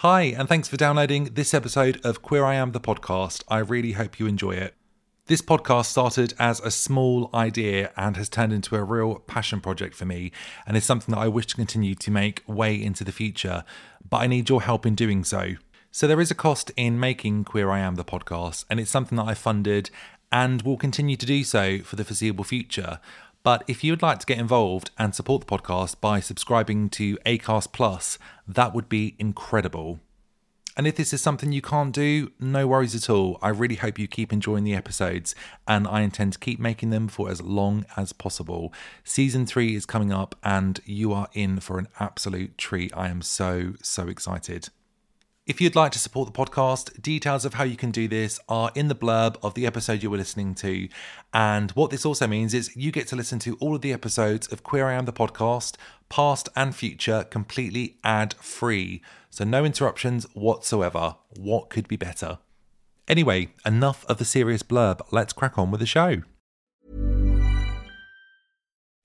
Hi, and thanks for downloading this episode of Queer I Am the podcast. I really hope you enjoy it. This podcast started as a small idea and has turned into a real passion project for me, and is something that I wish to continue to make way into the future, but I need your help in doing so. So, there is a cost in making Queer I Am the podcast, and it's something that I funded and will continue to do so for the foreseeable future. But if you'd like to get involved and support the podcast by subscribing to Acast Plus, that would be incredible. And if this is something you can't do, no worries at all. I really hope you keep enjoying the episodes, and I intend to keep making them for as long as possible. Season three is coming up, and you are in for an absolute treat. I am so, so excited. If you'd like to support the podcast, details of how you can do this are in the blurb of the episode you were listening to. And what this also means is you get to listen to all of the episodes of Queer I Am the podcast, past and future, completely ad free. So no interruptions whatsoever. What could be better? Anyway, enough of the serious blurb. Let's crack on with the show.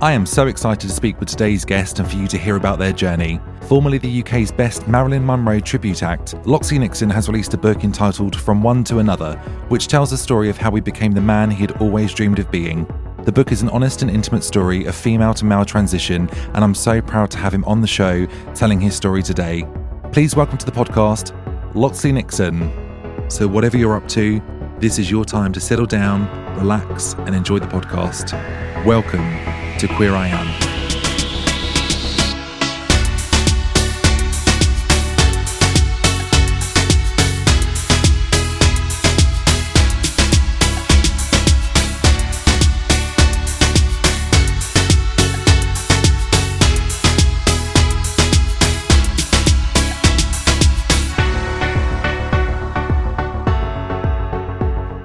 I am so excited to speak with today's guest and for you to hear about their journey. Formerly the UK's best Marilyn Monroe tribute act, Loxley Nixon has released a book entitled From One to Another, which tells the story of how he became the man he had always dreamed of being. The book is an honest and intimate story of female to male transition, and I'm so proud to have him on the show telling his story today. Please welcome to the podcast, Loxley Nixon. So, whatever you're up to, this is your time to settle down, relax, and enjoy the podcast. Welcome to Queer I Am.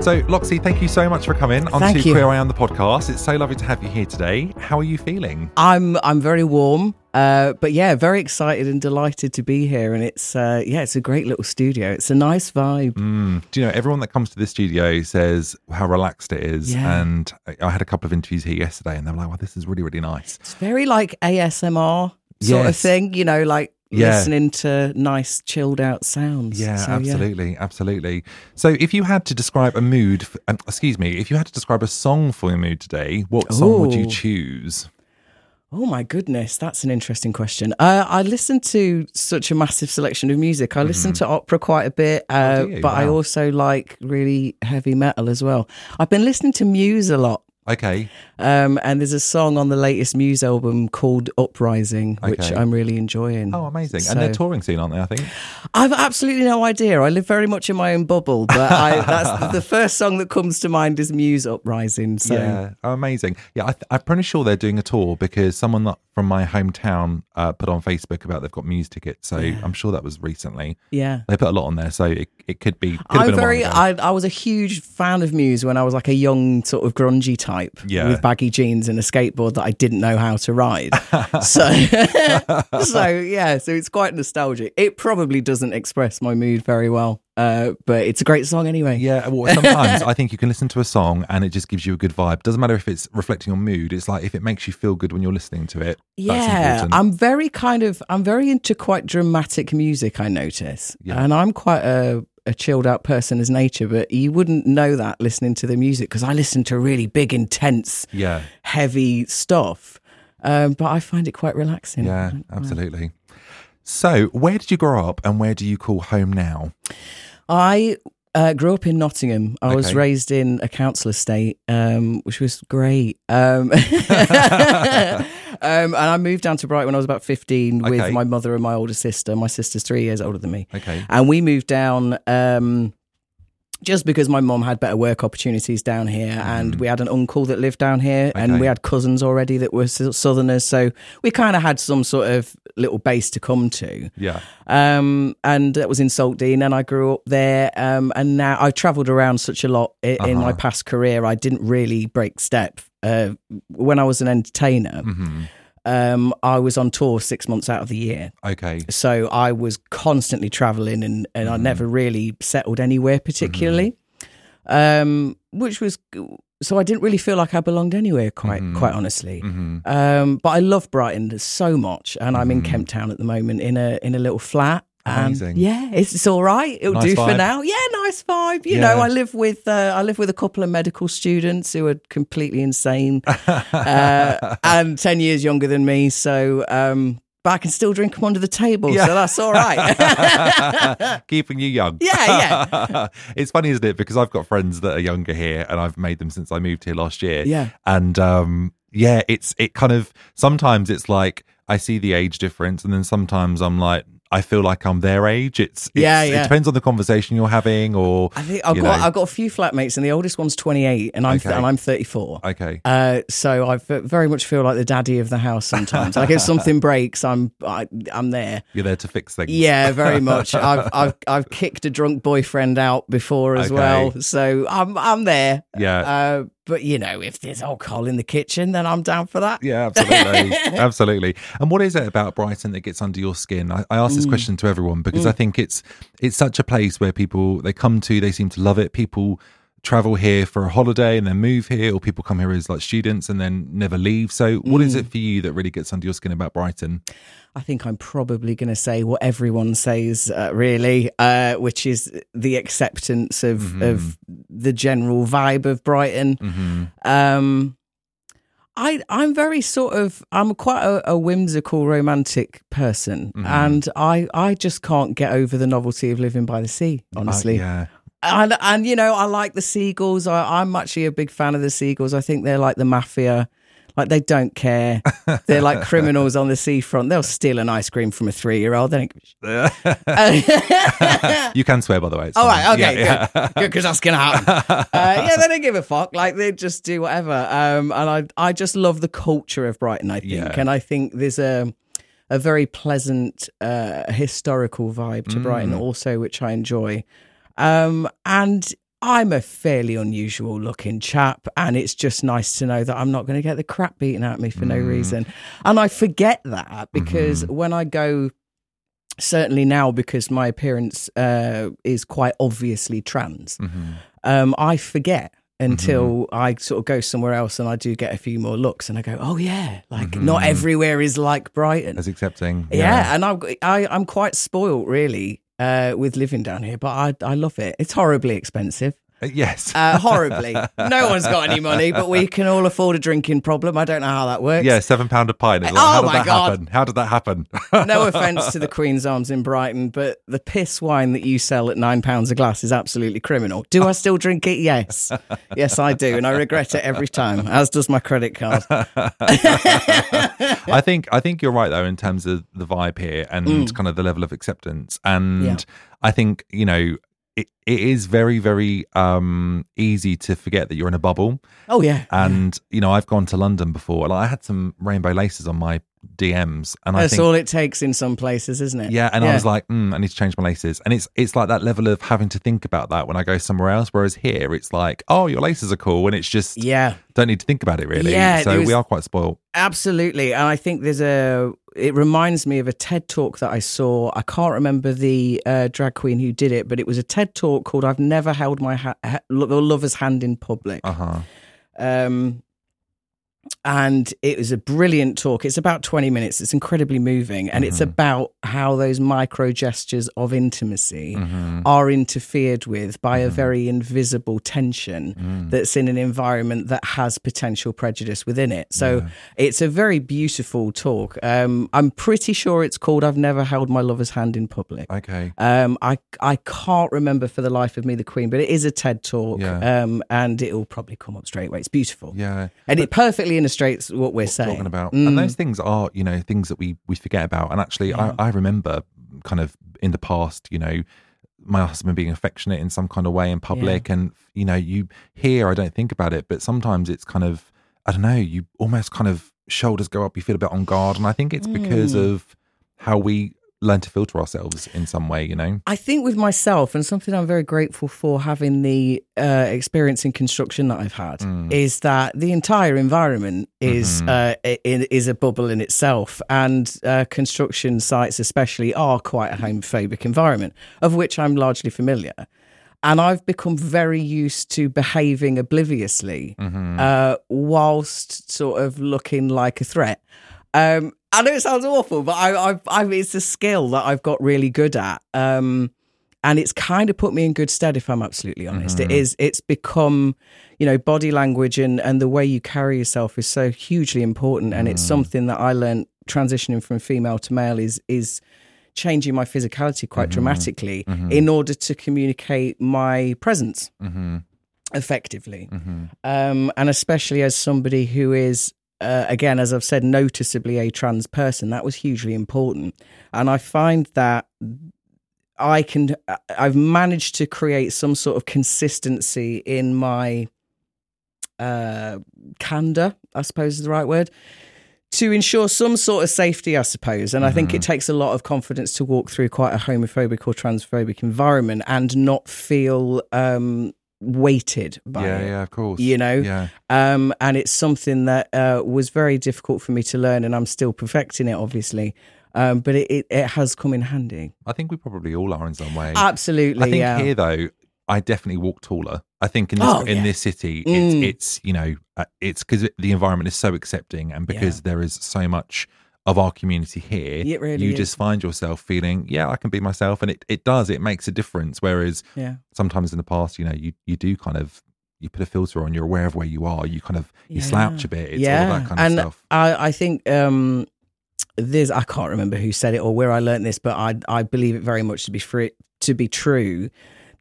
So, Loxley, thank you so much for coming onto Thank you. Queer I Am the podcast. It's so lovely to have you here today. How are you feeling? I'm I'm very warm, uh, but yeah, very excited and delighted to be here. And it's uh, yeah, it's a great little studio. It's a nice vibe. Mm, do you know everyone that comes to the studio says how relaxed it is? Yeah. And I- had a couple of interviews here yesterday, and they were like, "Well, this is really, really nice." It's very like ASMR sort of thing. You know, like Yeah. listening to nice chilled out sounds. Yeah, So, absolutely, absolutely. So, if you had to describe a mood, um, excuse me, if you had to describe a song for your mood today, what song would you choose? Oh my goodness, that's an interesting question. Uh, I listen to such a massive selection of music. I listen to opera quite a bit, uh, Mm-hmm. Oh, do you? but I also like really heavy metal as well. I've been listening to Muse a lot. Okay, Um, and there's a song on the latest Muse album called Uprising, which I'm really enjoying. oh, amazing. So- and they're touring soon, aren't they? I think. I've absolutely no idea. I live very much in my own bubble, but I, that's the first song that comes to mind is Muse Uprising. So Yeah, oh, amazing. Yeah, I th- I'm pretty sure they're doing a tour because someone that, from my hometown uh, put on Facebook about they've got Muse tickets. So I'm sure that was recently. yeah. They put a lot on there, so it, it could be. I'm been a while very. I, I was a huge fan of Muse when I was like a young sort of grungy type Yeah. with baggy jeans and a skateboard that I didn't know how to ride. so, so yeah. So it's quite nostalgic. It probably doesn't express my mood very well, uh, but it's a great song anyway. Yeah, well, sometimes I think you can listen to a song and it just gives you a good vibe. Doesn't matter if it's reflecting your mood. It's like if it makes you feel good when you're listening to it. Yeah, important. I'm very kind of I'm very into quite dramatic music. I notice, Yeah. and I'm quite a a chilled out person as nature, but you wouldn't know that listening to the music because I listen to really big, intense, Yeah. heavy stuff. Um, but I find it quite relaxing. Yeah, absolutely. So, where did you grow up and where do you call home now? I uh, grew up in Nottingham. I was raised in a council estate, um, which was great. Um, um, and I moved down to Brighton when I was about 15 Okay. with my mother and my older sister. My sister's three years older than me. Okay. And we moved down um, just because my mum had better work opportunities down here. And we had an uncle that lived down here. And Mm. We had cousins already that were Southerners. So we kind of had some sort of little base to come to. Yeah. Um, and that was in Saltdean, and I grew up there. Um, and now I've travelled around such a lot in, in my Uh-huh. past career. I didn't really break step. Uh, when I was an entertainer, hmm um, I was on tour six months out of the year. Okay. So I was constantly traveling and, and I never really settled anywhere particularly. Um, which was so I didn't really feel like I belonged anywhere quite quite honestly. hmm Um, but I love Brighton so much and I'm in Kemp Town at the moment in a in a little flat. And Amazing. yeah, it's, it's all right. It'll Nice do for now. Yeah, nice vibe. You Yeah. know, I live with uh, I live with a couple of medical students who are completely insane uh, and ten years younger than me. So, um, but I can still drink them under the table, so that's all right. Keeping you young. Yeah, yeah. it's funny, isn't it? Because I've got friends that are younger here and I've made them since I moved here last year. Yeah. And um yeah, it's it kind of sometimes it's like I see the age difference and then sometimes I'm like I feel like I'm their age. It's, it's Yeah, it depends on the conversation you're having or I think I've got know. I've got a few flatmates, and the oldest one's twenty eight, and I'm Okay. and I'm thirty four. Okay. Uh, so I very much feel like the daddy of the house sometimes. like if something breaks, I'm I, I'm there. You're there to fix things. Yeah, very much. I've I've I've kicked a drunk boyfriend out before as Okay. well, so I'm I'm there. Yeah. Uh, but you know, if there's alcohol in the kitchen, then I'm down for that. Yeah, absolutely. absolutely. And what is it about Brighton that gets under your skin? I, I Mm. ask this question to everyone because I think it's it's such a place where people they come to, they seem to love it. People travel here for a holiday and then move here, or people come here as like students and then never leave. So what is Mm. it for you that really gets under your skin about Brighton? I think I'm probably going to say what everyone says, uh, really, uh, which is the acceptance of Mm-hmm. of the general vibe of Brighton. Um, I I'm very sort of I'm quite a, a whimsical, romantic person, Mm-hmm. and I I just can't get over the novelty of living by the sea. Honestly, Uh, yeah. And and you know I like the seagulls. I, I'm actually a big fan of the seagulls. I think they're like the mafia. Like they don't care. They're like criminals on the seafront. They'll steal an ice cream from a three-year-old. They don't give a shit. You can swear, by the way. All right, okay, Yeah, yeah. good, good, because that's gonna happen. uh, yeah, they don't give a fuck. Like they just do whatever. Um, and I, I just love the culture of Brighton. I think, Yeah. and I think there's a, a very pleasant uh, historical vibe to Mm. Brighton, also, which I enjoy. Um, and I'm a fairly unusual looking chap, and it's just nice to know that I'm not going to get the crap beaten out of me for no Mm. reason. And I forget that because Mm-hmm. when I go certainly now because my appearance uh, is quite obviously trans Mm-hmm. um, i forget until i sort of go somewhere else and i do get a few more looks and i go oh yeah like Mm-hmm. not everywhere is like brighton As accepting. yeah. and I've, I, i'm quite spoilt really uh, with living down here but I, I love it. It's horribly expensive Yes. uh, horribly no one's got any money but we can all afford a drinking problem i don't know how that works yeah, seven pound a pint. Like, Oh how did my that God. happen? How did that happen? no offense to the Queen's Arms in Brighton, but the piss wine that you sell at nine pounds a glass is absolutely criminal. Do I still drink it? Yes. Yes, I do. And I regret it every time, as does my credit card. I think I think you're right though in terms of the vibe here and kind of the level of acceptance. And Mm. Yeah. I think you know it, it is very very um easy to forget that you're in a bubble. Oh, yeah. And you know I've gone to London before. Like I had some rainbow laces on my DMs, and I That's think all it takes in some places, isn't it? yeah, and I was like, mm, I need to change my laces, and it's it's like that level of having to think about that when I go somewhere else. Whereas here, it's like, oh, your laces are cool, and it's just yeah, don't need to think about it really. Yeah, so was- we are quite spoiled. absolutely. And I think there's a, it reminds me of a TED talk that I saw. I can't remember the uh, drag queen who did it, but it was a TED talk called I've Never Held My ha- ha- Lover's Hand in Public. Uh huh. um, and it was a brilliant talk. It's about 20 minutes. It's incredibly moving. And it's about how those micro gestures of intimacy are interfered with by a very invisible tension that's in an environment that has potential prejudice within it. So it's a very beautiful talk. Um, I'm pretty sure it's called I've Never Held My Lover's Hand in Public. Okay. Um, I I can't remember for the life of me the Queen, but it is a TED talk, Yeah. um, and it will probably come up straight away. It's beautiful, Yeah. and it perfectly illustrates what we're saying. talking about. Mm. And those things are, you know, things that we we forget about. And actually, I, I remember kind of in the past, you know, my husband being affectionate in some kind of way in public, and you know, you hear, I don't think about it, but sometimes it's kind of, I don't know, you almost kind of shoulders go up, you feel a bit on guard, and I think it's because Mm. of how we learn to filter ourselves in some way, you know. I think with myself, and something I'm very grateful for having the uh, experience in construction that I've had, Mm. is that the entire environment is Mm-hmm. uh, is a bubble in itself, and uh, construction sites, especially, are quite a homophobic environment, of which I'm largely familiar. And I've become very used to behaving obliviously, Mm-hmm. uh, whilst sort of looking like a threat. Um, I know it sounds awful, but I, I, I, it's a skill that I've got really good at. Um, and it's kind of put me in good stead, if I'm absolutely honest. It mm-hmm. is. It's become, you know, body language and and the way you carry yourself is so hugely important, and it's mm. something that I learned transitioning from female to male is is changing my physicality quite mm-hmm. dramatically mm-hmm. in order to communicate my presence effectively. Um, and especially as somebody who is, uh, again, as I've said, noticeably a trans person, that was hugely important. And I find that I can, I've managed to create some sort of consistency in my uh, candor, I suppose is the right word. To ensure some sort of safety, I suppose. And I think it takes a lot of confidence to walk through quite a homophobic or transphobic environment and not feel um, weighted by Yeah, it yeah, of course. you know Yeah. um and it's something that uh was very difficult for me to learn and i'm still perfecting it obviously um but it it, it has come in handy I think we probably all are in some way. absolutely I think yeah here though, I definitely walk taller. I think in this Oh, in this city, it's Mm. it's you know uh, it's because the environment is so accepting, and because there is so much of our community here, It really you is. just find yourself feeling, yeah, I can be myself, and it it does. It makes a difference. Whereas yeah sometimes in the past, you know, you you do kind of you put a filter on, you're aware of where you are, you kind of you Yeah. slouch a bit. It's yeah all that kind and of stuff. i i think um there's i can't remember who said it or where i learned this but i i believe it very much to be free to be true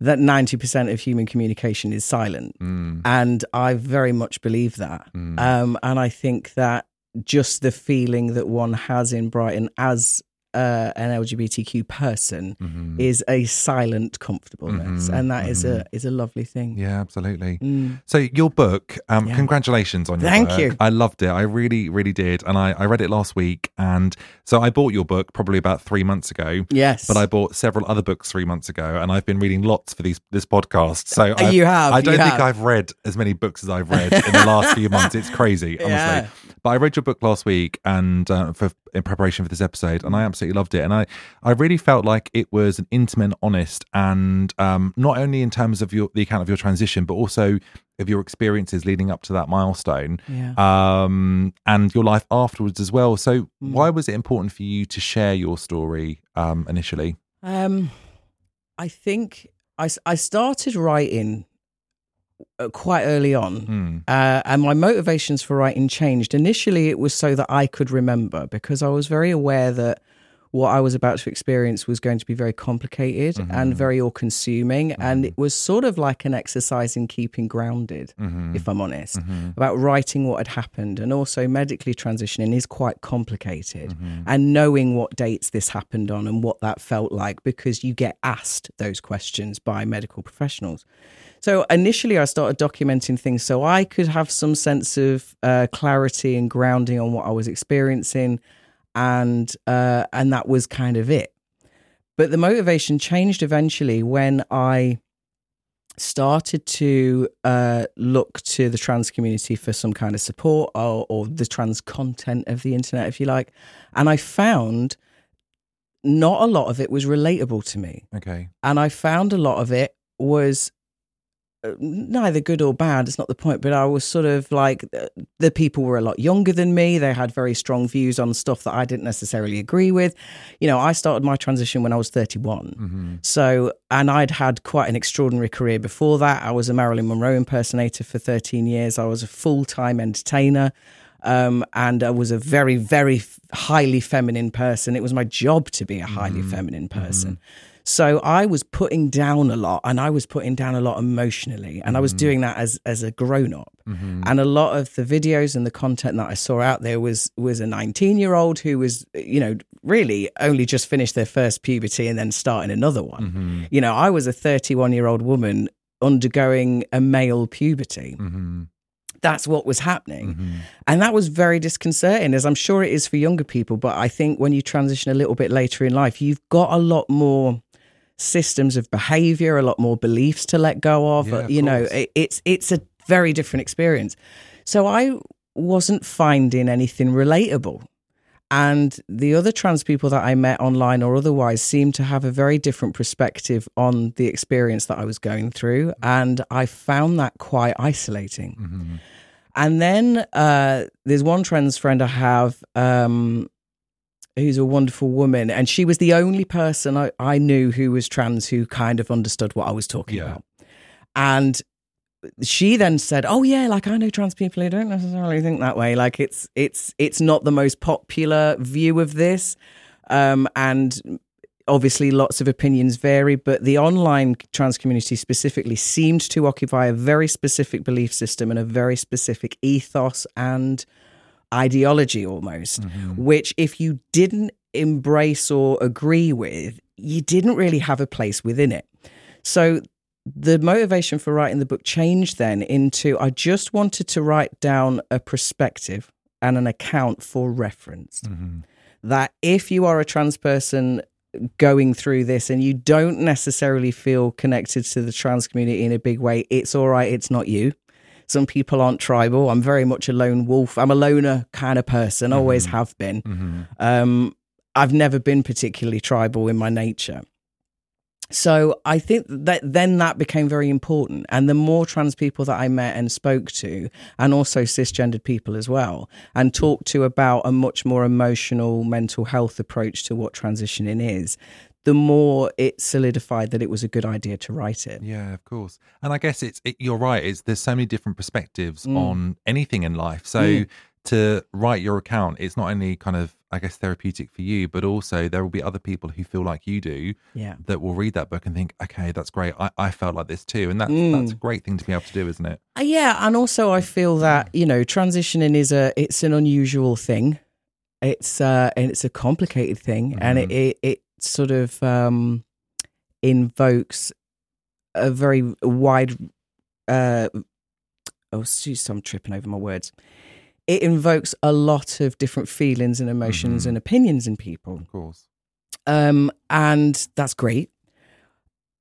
that 90% of human communication is silent Mm, and I very much believe that. mm. Um, and I think that just the feeling that one has in Brighton as uh, an LGBTQ person Mhm. is a silent comfortableness, Mhm, and that is a is a lovely thing. Yeah, absolutely. Mm. So your book, um, Yeah. congratulations on your book. Thank book. you. I loved it. I really, really did. And I, I read it last week. And so I bought your book probably about three months ago. Yes, But I bought several other books three months ago, and I've been reading lots for these this podcast. So I've- Uh, You have, I don't think have. I've read as many books as I've read in the last few months. It's crazy, honestly. Yeah. But I read your book last week, and uh, for in preparation for this episode, and I absolutely loved it. And I I really felt like it was an intimate, honest, and um, not only in terms of your the account of your transition, but also of your experiences leading up to that milestone yeah. um, and your life afterwards as well. So, Mm. why was it important for you to share your story um, initially? Um, I think I, I started writing uh, quite early on. Hmm. Uh, and my motivations for writing changed. Initially, it was so that I could remember because I was very aware that what I was about to experience was going to be very complicated mm-hmm. and very all consuming. Mm-hmm. And it was sort of like an exercise in keeping grounded, mm-hmm. if I'm honest, about writing what had happened. And also, medically transitioning is quite complicated. And knowing what dates this happened on and what that felt like because you get asked those questions by medical professionals. So initially, I started documenting things so I could have some sense of uh, clarity and grounding on what I was experiencing, and uh, and that was kind of it. But the motivation changed eventually when I started to uh, look to the trans community for some kind of support or, or the trans content of the internet, if you like, and I found not a lot of it was relatable to me Okay. and I found a lot of it was neither good or bad. It's not the point, but I was sort of like uh, the people were a lot younger than me. They had very strong views on stuff that I didn't necessarily agree with. You know, I started my transition when I was 31. So, and I'd had quite an extraordinary career before that. I was a Marilyn Monroe impersonator for 13 years. I was a full time entertainer. Um, and I was a very, very highly feminine person. It was my job to be a highly feminine person. So I was putting down a lot and I was putting down a lot emotionally and I was doing mm. that as as a grown up. Mm-hmm. And a lot of the videos and the content that I saw out there was was a 19-year-old who was you know really only just finished their first puberty and then starting another one. Mm-hmm. You know, I was a 31-year-old woman undergoing a male puberty mm-hmm. that's what was happening. And that was very disconcerting, as I'm sure it is for younger people. But I think when you transition a little bit later in life, you've got a lot more systems of behavior, a lot more beliefs to let go of. Yeah, of you know, it, it's it's a very different experience. So I wasn't finding anything relatable. And the other trans people that I met online or otherwise seemed to have a very different perspective on the experience that I was going through. And I found that quite isolating. And then uh, there's one trans friend I have um, who's a wonderful woman. And she was the only person I, I knew who was trans who kind of understood what I was talking Yeah. about. And she then said, "Oh yeah, like I know trans people who don't necessarily think that way. Like it's it's it's not the most popular view of this, um, and obviously lots of opinions vary. But the online trans community specifically seemed to occupy a very specific belief system and a very specific ethos and ideology, almost, mm-hmm. which if you didn't embrace or agree with, you didn't really have a place within it. So the motivation for writing the book changed then into I just wanted to write down a perspective and an account for reference. Mm-hmm. That if you are a trans person going through this and you don't necessarily feel connected to the trans community in a big way, it's all right, it's not you. Some people aren't tribal. I'm very much a lone wolf. I'm a loner kind of person, always have been. Um, I've never been particularly tribal in my nature. So I think that then that became very important. And the more trans people that I met and spoke to, and also cisgendered people as well, and talked to about a much more emotional mental health approach to what transitioning is, the more it solidified that it was a good idea to write it. Yeah, of course. And I guess it's it, you're right. It's there's so many different perspectives Mm. on anything in life. So to write your account, it's not only kind of I guess therapeutic for you, but also there will be other people who feel like you do Yeah. that will read that book and think, okay, that's great. I, I felt like this too, and that's Mm. that's a great thing to be able to do, isn't it? Uh, Yeah, and also I feel that you know transitioning is a it's an unusual thing. It's uh and it's a complicated thing, and it, it it sort of um invokes a very wide. uh Oh, jeez, I'm tripping over my words. It invokes a lot of different feelings and emotions Mhm. and opinions in people Of course. um, and that's great.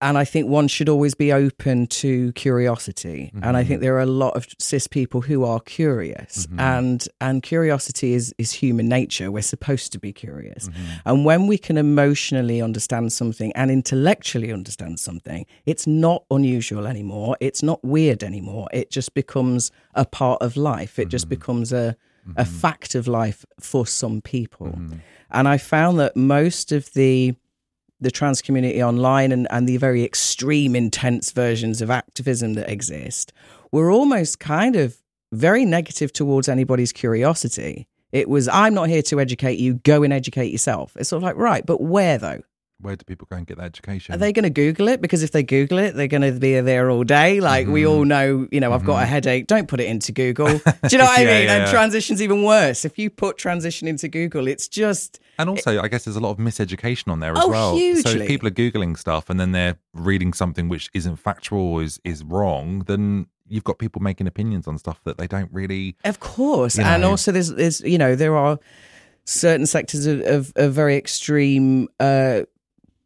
And I think one should always be open to curiosity. And I think mm-hmm. there are a lot of cis people who are curious, mm-hmm. and and curiosity is is human nature. We're supposed to be curious, mm-hmm. and when we can emotionally understand something and intellectually understand something, it's not unusual anymore. It's not weird anymore. It just becomes a part of life. It just becomes a a fact of life for some people. And I found that most of the the trans community online and, and the very extreme intense versions of activism that exist were almost kind of very negative towards anybody's curiosity. It was, I'm not here to educate you, go and educate yourself. It's sort of like, right, but where though? Where do people go and get that education? Are they going to Google it? Because if they Google it, they're going to be there all day. Like we Mm-hmm. all know, you know, I've got a headache. Don't put it into Google. Do you know what I mean? yeah, and yeah. transition's even worse. If you put transition into Google, it's just And also, I guess there's a lot of miseducation on there as Oh, well. So hugely. if people are googling stuff and then they're reading something which isn't factual or is is wrong, then you've got people making opinions on stuff that they don't really. Of course, You and also there's there's you know there are certain sectors of of, of very extreme uh,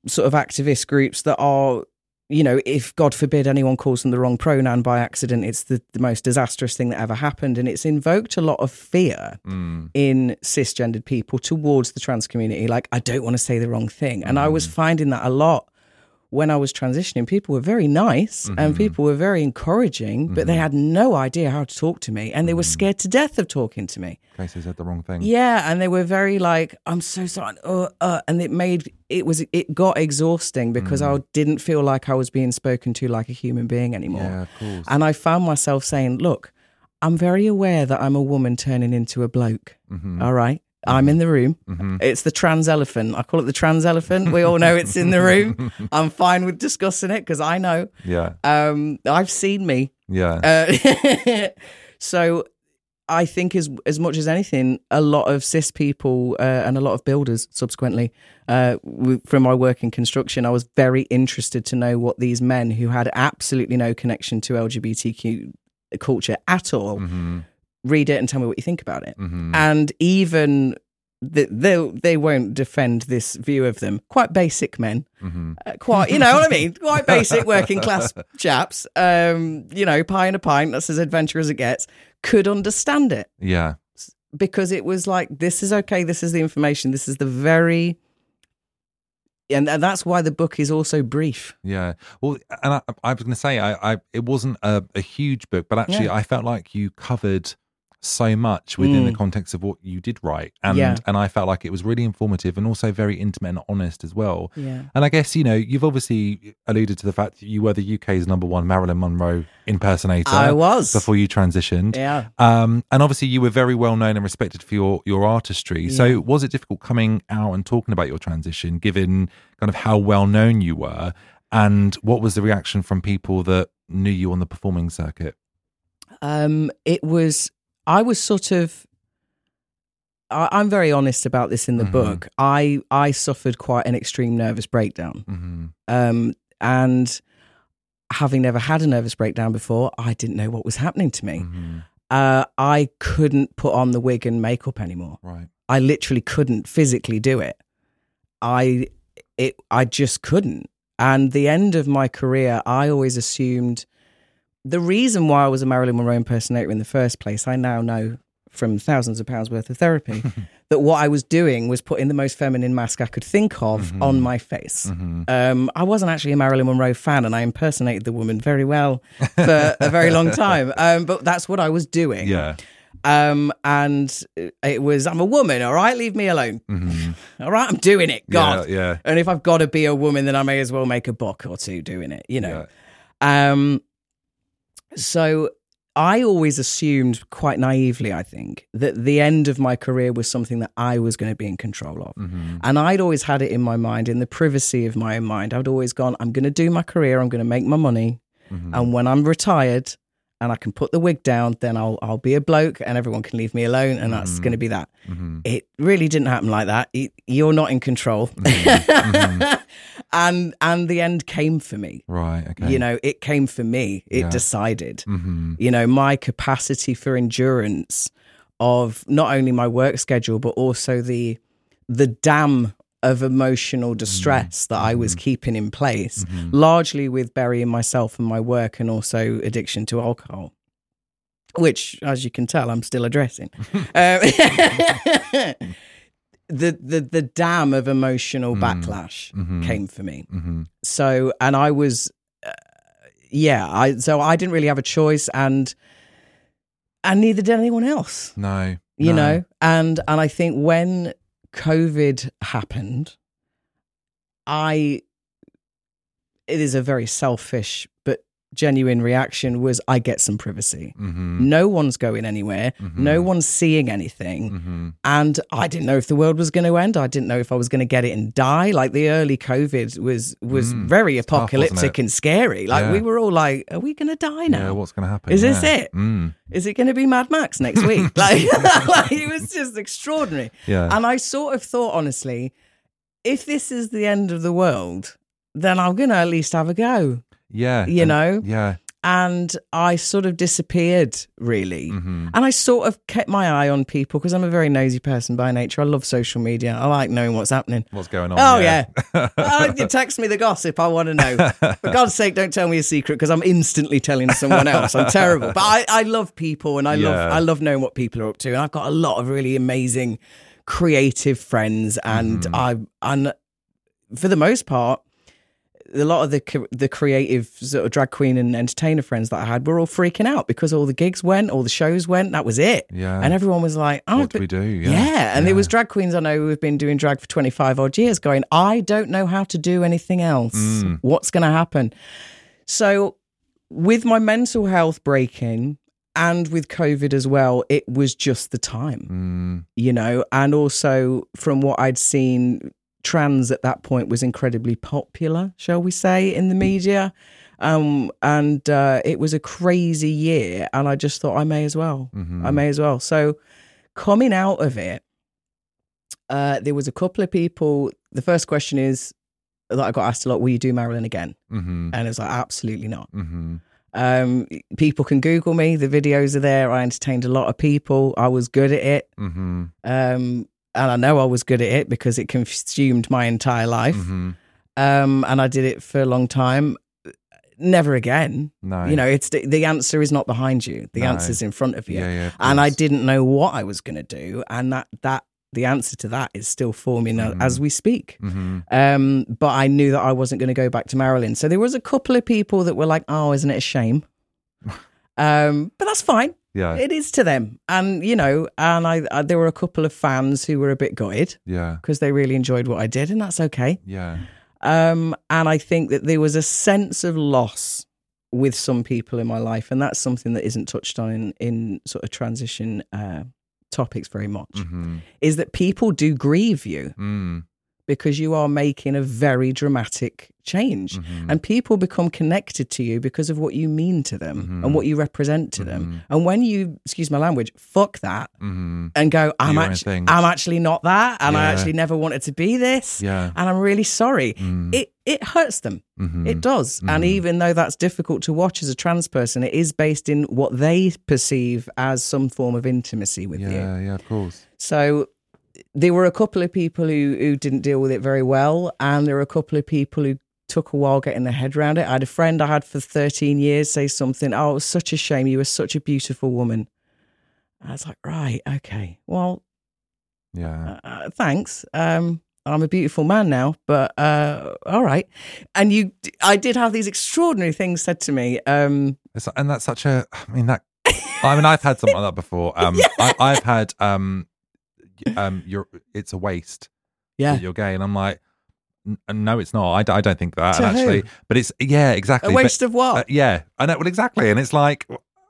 sort of activist groups that are you know if God forbid anyone calls them the wrong pronoun by accident, it's the, the most disastrous thing that ever happened, and it's invoked a lot of fear Mm, in cisgendered people towards the trans community. Like I don't want to say the wrong thing, and I was finding that a lot when I was transitioning, people were very nice Mm-hmm. and people were very encouraging, but they had no idea how to talk to me and they were Mm-hmm. scared to death of talking to me. In case they said the wrong thing. Yeah, and they were very like, "I'm so sorry," uh, uh, and it made it was it got exhausting because Mm. I didn't feel like I was being spoken to like a human being anymore. Yeah, of course. And I found myself saying, "Look, I'm very aware that I'm a woman turning into a bloke. Mm-hmm. All right." I'm in the room. It's the trans elephant. I call it the trans elephant. We all know it's in the room. I'm fine with discussing it because I know. Yeah. Um, I've seen me. Yeah. Uh, so I think as as much as anything, a lot of cis people uh, and a lot of builders subsequently, uh, w- from my work in construction, I was very interested to know what these men who had absolutely no connection to LGBTQ culture at all Mm-hmm. Read it and tell me what you think about it. And even th- they they won't defend this view of them. Quite basic men, Mm-hmm. uh, quite you know what I mean. Quite basic working class chaps. Um, you know, pie and a pint. That's as adventure as it gets. Could understand it yeah. because it was like this is okay. This is the information. This is the very. And, and that's why the book is also brief. Yeah. Well, and I, I was going to say, I, I, it wasn't a, a huge book, but actually, Yeah. I felt like you covered so much within the context of what you did write, and Mm. Yeah. and I felt like it was really informative and also very intimate and honest as well. Yeah. And I guess you know you've obviously alluded to the fact that you were the UK's number one Marilyn Monroe impersonator. I was. before you transitioned. Yeah. Um, and obviously, you were very well known and respected for your your artistry. So, was it difficult coming out and talking about your transition, given kind of how well known you were? And what was the reaction from people that knew you on the performing circuit? Um, it was. I was sort of. I, I'm very honest about this in the Mhm. book. I I suffered quite an extreme nervous breakdown, Mm-hmm. um, and having never had a nervous breakdown before, I didn't know what was happening to me. Mm-hmm. Uh, I couldn't put on the wig and makeup anymore. Right. I literally couldn't physically do it. I it I just couldn't. And the end of my career, I always assumed the reason why I was a Marilyn Monroe impersonator in the first place, I now know from thousands of pounds worth of therapy that what I was doing was putting the most feminine mask I could think of on my face. Um, I wasn't actually a Marilyn Monroe fan, and I impersonated the woman very well for a very long time. Um, but that's what I was doing. Yeah. Um, and it was, I'm a woman, all right, leave me alone. All right, I'm doing it, God. Mm-hmm. Yeah, yeah. And if I've got to be a woman, then I may as well make a buck or two doing it, you know. Um, so I always assumed, quite naively, I think, that the end of my career was something that I was going to be in control of. Mm-hmm. And I'd always had it in my mind, in the privacy of my own mind. I'd always gone, I'm going to do my career, I'm going to make my money. Mm-hmm. And when I'm retired and I can put the wig down, then I'll I'll be a bloke and everyone can leave me alone, and that's going to mm. be that. Mm-hmm. It really didn't happen like that. It, you're not in control, mm-hmm. Mm-hmm. and and the end came for me. Right. Okay. You know, it came for me. It Yeah. decided. Mm-hmm. You know, my capacity for endurance of not only my work schedule but also the the dam of emotional distress that I was keeping in place, largely with burying myself and my work and also addiction to alcohol. Which, as you can tell, I'm still addressing. um, the, the the dam of emotional backlash came for me. Mm-hmm. So, and I was, uh, yeah, I so I didn't really have a choice, and and neither did anyone else, No. you no. know. And and I think when COVID happened, I it is a very selfish but genuine reaction was I get some privacy. Mm-hmm. No one's going anywhere. No one's seeing anything. Mm-hmm. And I didn't know if the world was going to end. I didn't know if I was going to get it and die. Like the early COVID was was very tough, apocalyptic it? and scary. Like Yeah. we were all like, "Are we going to die now? Yeah. What's going to happen? Is this Yeah. it? Mm. Is it going to be Mad Max next week?" like, like it was just extraordinary. Yeah. And I sort of thought, honestly, if this is the end of the world, then I'm going to at least have a go. Yeah. You and- know? Yeah. and I sort of disappeared really. Mm-hmm. And I sort of kept my eye on people because I'm a very nosy person by nature. I love social media. I like knowing what's happening. What's going on? Oh yeah, oh, you text me the gossip. I want to know. For God's sake, don't tell me a secret because I'm instantly telling someone else. I'm terrible, but I, I love people and I love I love knowing what people are up to. And I've got a lot of really amazing, creative friends, and Mm-hmm. I and for the most part, a lot of the the creative sort of drag queen and entertainer friends that I had were all freaking out because all the gigs went, all the shows went. That was it. Yeah. And everyone was like, "Oh, What do we do? Yeah. Yeah. And there was drag queens I know who have been doing drag for twenty five odd years, going, "I don't know how to do anything else. Mm. What's going to happen?" So, with my mental health breaking and with COVID as well, it was just the time Mm, you know, and also from what I'd seen, trans at that point was incredibly popular, shall we say, in the media. Um, and uh, it was a crazy year, and I just thought I may as well. mhm. I may as well. So, coming out of it, uh, there was a couple of people. The first question is that I got asked a lot: Will you do Marilyn again? mhm, And I was like, absolutely not. mhm. Um, people can Google me. The videos are there. I entertained a lot of people. I was good at it. Mhm. Um, and I know I was good at it because it consumed my entire life. Mhm. Um, and I did it for a long time. Never again. No. You know, it's the, the answer is not behind you. The No. answer's in front of you. Yeah, yeah. of and I didn't know what I was going to do, and that that the answer to that is still forming a- Mm. as we speak. Mhm. Um, but I knew that I wasn't going to go back to Marilyn. So there was a couple of people that were like, "Oh, isn't it a shame?" um, but that's fine. Yeah. It is to them, and you know, and I, I there were a couple of fans who were a bit gutted Yeah. because they really enjoyed what I did, and that's okay. Yeah. Um, and I think that there was a sense of loss with some people in my life, and that's something that isn't touched on in, in sort of transition uh, topics very much. Mhm. Is that people do grieve you Mm. Because you are making a very dramatic change, Mhm. and people become connected to you because of what you mean to them Mhm. and what you represent to them. Mhm. And when you, excuse my language, fuck that Mhm. and go, I'm actually. I'm actually not that, and I actually never wanted to be this, Yeah. and I'm really sorry. Mm. It it hurts them. Mhm. It does, and Mhm. even though that's difficult to watch as a trans person, it is based in what they perceive as some form of intimacy with you. Yeah. Yeah. Of course. So there were a couple of people who who didn't deal with it very well, and there were a couple of people who took a while getting their head around it. I had a friend I had for 13 years say something, oh, it was such a shame. You were such a beautiful woman. I was like, right, okay. Well, Yeah. uh, thanks. Um, I'm a beautiful man now, but uh, all right. And you, I did have these extraordinary things said to me. Um, and that's such a. I mean that. I mean, I've had something like that before. Um, I, I've had um, um, you're. It's a waste. yeah, that you're gay, and I'm like, "N- no, it's not. I, d- I don't think that. To actually, who? but it's yeah, exactly. a But- waste of what? uh, yeah, I know. Well, exactly, and it's like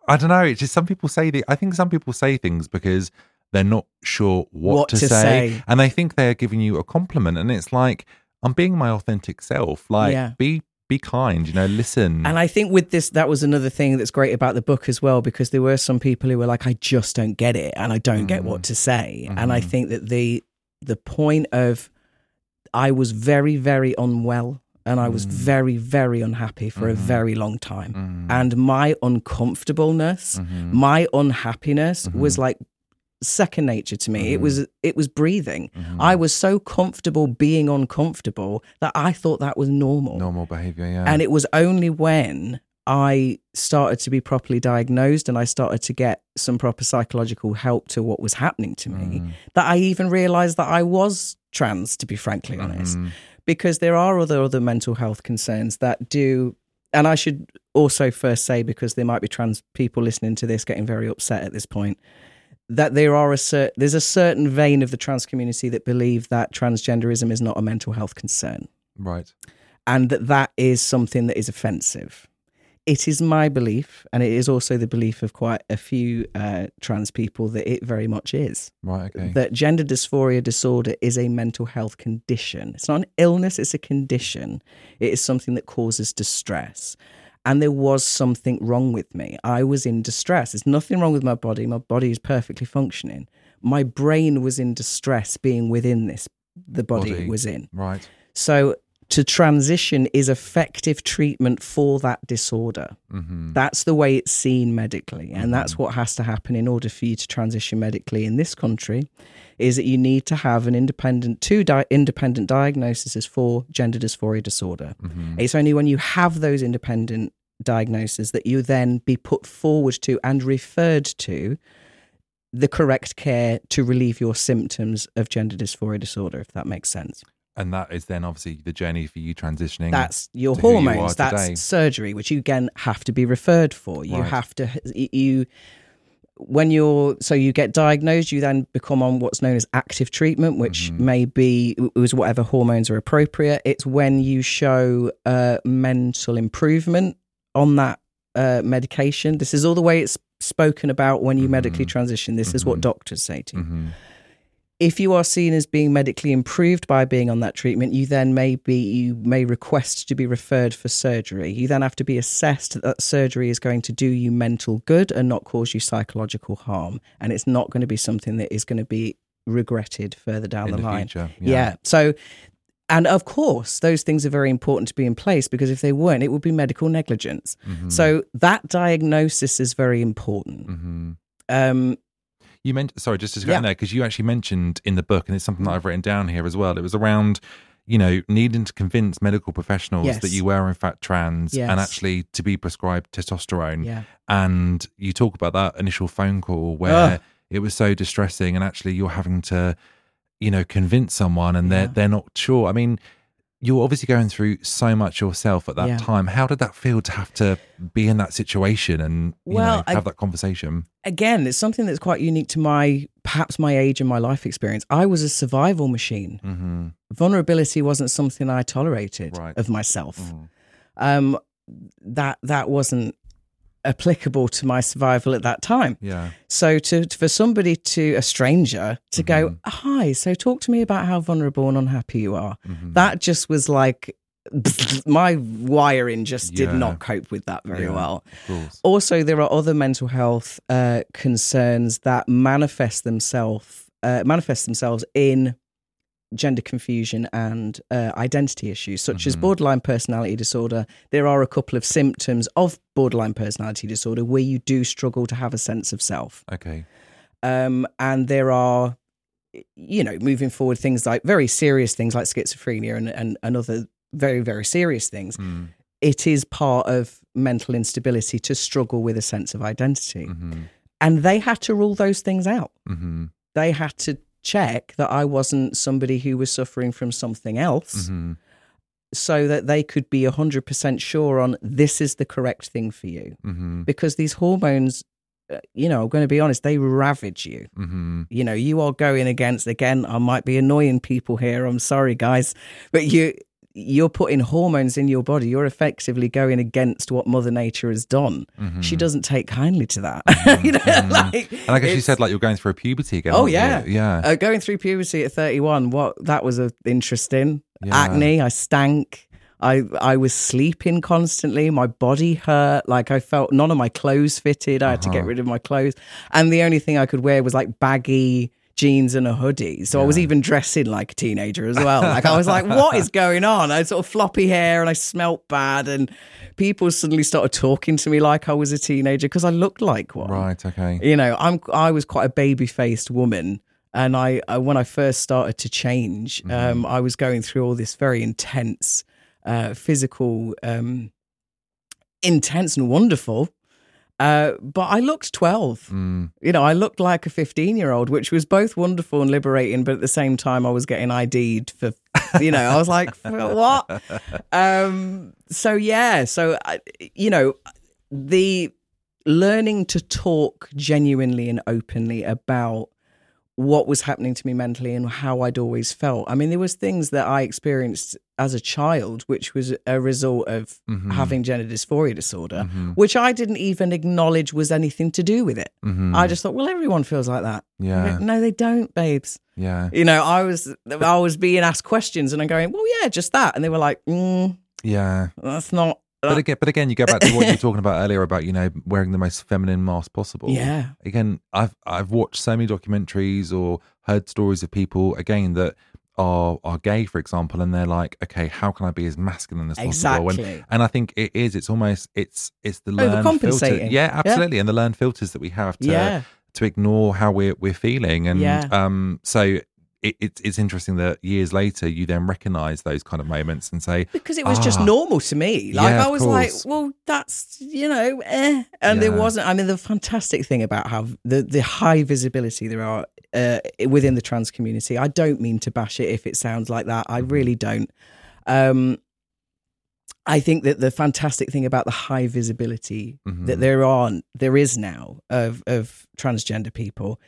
I don't know. It's just some people say the. I think some people say things because they're not sure what, What to, to say, say. and they think they're giving you a compliment, and it's like I'm being my authentic self. Like, Yeah. be be kind. You know, listen. And I think with this, that was another thing that's great about the book as well, because there were some people who were like, I just don't get it and I don't get Mm. what to say. And Mm-hmm. I think that the the point of I was very, very unwell and I was Mm. very, very unhappy for a Mm-hmm. very long time. Mm. And my uncomfortableness, Mhm. my unhappiness Mm-hmm. was like second nature to me. It was it was breathing. Mm-hmm. I was so comfortable being uncomfortable that I thought that was normal. normal behavior. Yeah, And it was only when I started to be properly diagnosed and I started to get some proper psychological help to what was happening to me Mm. that I even realized that I was trans, to be frankly honest. Mm. Because there are other other mental health concerns that do and I should also first say because there might be trans people listening to this getting very upset at this point that there are a cer- there's a certain vein of the trans community that believe that transgenderism is not a mental health concern right. and that that is something that is offensive. It is my belief, and it is also the belief of quite a few uh, trans people that it very much is. Right. Okay. That gender dysphoria disorder is a mental health condition. It's not an illness, it's a condition. It is something that causes distress. And there was something wrong with me. I was in distress. There's nothing wrong with my body. My body is perfectly functioning. My brain was in distress being within this, the body, Body. it was in. right. So to transition is effective treatment for that disorder. Mm-hmm. That's the way it's seen medically, and that's what has to happen in order for you to transition medically in this country. Is that you need to have an independent two di- independent diagnoses for gender dysphoria disorder. Mm-hmm. It's only when you have those independent diagnoses that you then be put forward to and referred to the correct care to relieve your symptoms of gender dysphoria disorder, if that makes sense. And that is then obviously the journey for you transitioning. That's your who you hormones. That's today. surgery, which you again have to be referred for. You Right. have to you when you're so you get diagnosed, you then become on what's known as active treatment, which Mm-hmm. may be it was whatever hormones are appropriate. It's when you show uh, mental improvement on that uh, medication. This is all the way it's spoken about when you medically transition. This is what doctors say to you Mhm. if you are seen as being medically improved by being on that treatment, you then may be you may request to be referred for surgery. You then have to be assessed that, that surgery is going to do you mental good and not cause you psychological harm, and it's not going to be something that is going to be regretted further down In the, the line. future, Yeah. yeah. So. And of course, those things are very important to be in place because if they weren't, it would be medical negligence. Mm-hmm. So that diagnosis is very important. Mhm. Um, You meant sorry, just to go Yeah. in there because you actually mentioned in the book, and it's something that I've written down here as well. It was around, you know, needing to convince medical professionals Yes. that you were in fact trans Yes. and actually to be prescribed testosterone. yeah. And you talk about that initial phone call where Ugh. it was so distressing, and actually you're having to, you know, convince someone, and they're Yeah. they're not sure. I mean. You're obviously going through so much yourself at that Yeah. time. How did that feel to have to be in that situation and you Well, know I- have that conversation? again, it's something that's quite unique to my perhaps my age and my life experience. I was a survival machine. hmm Vulnerability wasn't something I tolerated Right. of myself. Mm. Um, that that wasn't applicable to my survival at that time. Yeah. So to for somebody to a stranger to go, hi, so talk to me about how vulnerable and unhappy you are. Mm-hmm. That just was like my wiring just did not cope with that very Yeah, well. Also, there are other mental health uh, concerns that manifest themselves uh, manifest themselves in gender confusion and uh, identity issues, such as borderline personality disorder. There are a couple of symptoms of borderline personality disorder where you do struggle to have a sense of self, Okay. um, and there are, you know, moving forward things like very serious things like schizophrenia and and, and other very very serious things Mm. it is part of mental instability to struggle with a sense of identity. Mm-hmm. And they had to rule those things out. Mm-hmm. They had to check that I wasn't somebody who was suffering from something else Mm-hmm. so that they could be 100% sure on this is the correct thing for you. Mm-hmm. Because these hormones, uh, you know, I'm going to be honest, they ravage you. Mm-hmm. You know, you are going against, again, I might be annoying people here. I'm sorry, guys, but you. You're putting hormones in your body. You're effectively going against what Mother Nature has done. She doesn't take kindly to that. you know, like, And I guess you said like you're going through a puberty again. Oh aren't you? yeah, Yeah. Uh, going through puberty at 31, what that was a, interesting. Yeah. Acne, I stank. I I was sleeping constantly. My body hurt. Like I felt none of my clothes fitted. I had to Uh-huh. get rid of my clothes, and the only thing I could wear was like baggy jeans and a hoodie. So I was even dressing like a teenager as well. Like I was like, what is going on? I had sort of floppy hair and I smelt bad, and people suddenly started talking to me like I was a teenager because I looked like one Right. Okay. you know i'm i was quite a baby faced woman and I, I when i first started to change um i was going through all this very intense uh physical um intense and wonderful uh but i looked 12 Mm. you know i looked like a 15 year old which was both wonderful and liberating but at the same time i was getting id'd for you know i was like what um so yeah so I, you know the learning to talk genuinely and openly about what was happening to me mentally and how I'd always felt. I mean, there was things that I experienced as a child, which was a result of Mm-hmm. having gender dysphoria disorder, which I didn't even acknowledge was anything to do with it. Mm-hmm. I just thought, well, everyone feels like that. Yeah. No, they don't, babes. Yeah. You know, I was I was being asked questions and I'm going, well, yeah, just that, and they were like, mm, Yeah. that's not. But again, but again, you go back to what you were talking about earlier about you know wearing the most feminine mask possible. Yeah. Again, I've I've watched so many documentaries or heard stories of people again that are are gay, for example, and they're like, okay, how can I be as masculine as possible? Exactly. And, and I think it is. It's almost it's it's the learned filter. Yeah, Yeah. absolutely, and the learned filters that we have to Yeah. to ignore how we're we're feeling, and Yeah. um, so it, it's it's interesting that years later you then recognise those kind of moments and say because it was just "Ah, normal to me. Like Yeah, I was like, well, that's you know, eh. and there Yeah. wasn't. I mean, the fantastic thing about how the the high visibility there are uh, within the trans community. I don't mean to bash it if it sounds like that. I really don't. Um, I think that the fantastic thing about the high visibility Mm-hmm. that there are there is now of of transgender people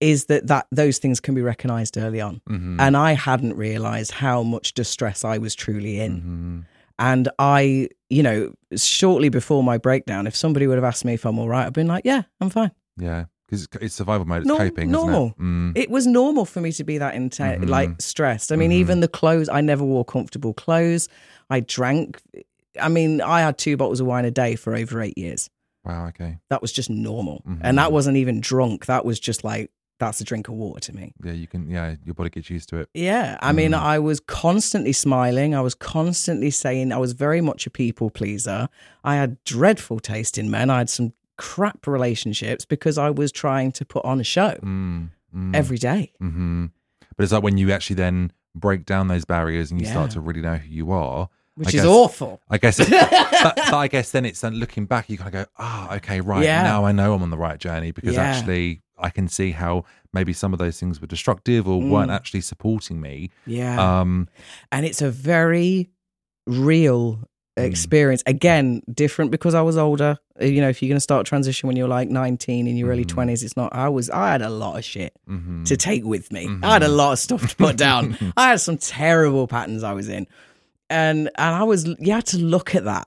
is that that those things can be recognized early on Mm-hmm. and i hadn't realized how much distress i was truly in Mm-hmm. and i you know shortly before my breakdown if somebody would have asked me if i'm all right i've been like yeah i'm fine yeah, because it's, it's survival mode. It's Nor- coping, normal isn't it? Mm. it was normal for me to be that intense Mhm. like stressed i mean Mhm. even the clothes i never wore comfortable clothes i drank i mean i had two bottles of wine a day for over eight years Wow. Okay. that was just normal Mhm. and that wasn't even drunk that was just like that's a drink of water to me Yeah, you can. Yeah, your body gets used to it. Yeah, I mean, Mm. I was constantly smiling. I was constantly saying I was very much a people pleaser. I had dreadful taste in men. I had some crap relationships because I was trying to put on a show Mm. Mm. every day. hmm But it's like when you actually then break down those barriers and you start to really know who you are. which I is guess- awful. I guess, it, but, but I guess then it's then looking back, you kind of go, ah, okay, right. Yeah. Now I know I'm on the right journey because Yeah. actually I can see how maybe some of those things were destructive or weren't Mm. actually supporting me. Yeah, Um, and it's a very real Mm. experience. Again, different because I was older. Uh, You know, if you're going to start transition when you're like 19 in your early Mhm. 20s, it's not. I was. I had a lot of shit. mhm. to take with me. I had a lot of stuff to put down. I had some terrible patterns I was in. And and I was you had to look at that.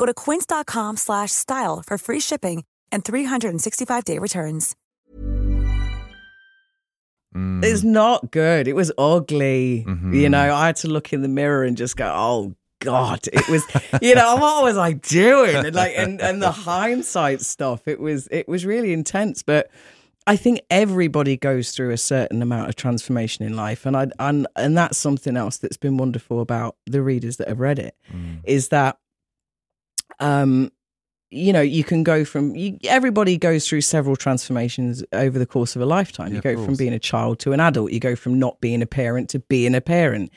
Go to quince.com slash style for free shipping and 365-day returns. Mm. It's not good. It was ugly. Mhm. You know, I had to look in the mirror and just go, "Oh God!" It was, you know, what was I doing? And like, and and the hindsight stuff. It was it was really intense, but. I think everybody goes through a certain amount of transformation in life, and I and and that's something else that's been wonderful about the readers that have read it, is that, um, you know, you can go from you, everybody goes through several transformations over the course of a lifetime. Yeah, you go from being a child to an adult. You go from not being a parent to being a parent,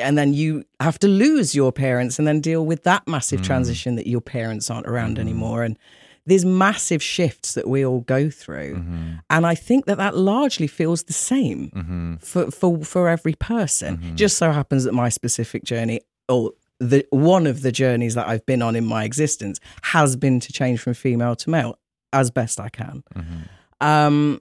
and then you have to lose your parents and then deal with that massive Mm. transition that your parents aren't around Mm-hmm. anymore and there's massive shifts that we all go through Mm-hmm. and i think that that largely feels the same for, for for every person Mm-hmm. just so happens that my specific journey or the one of the journeys that i've been on in my existence has been to change from female to male as best i can Mm-hmm. um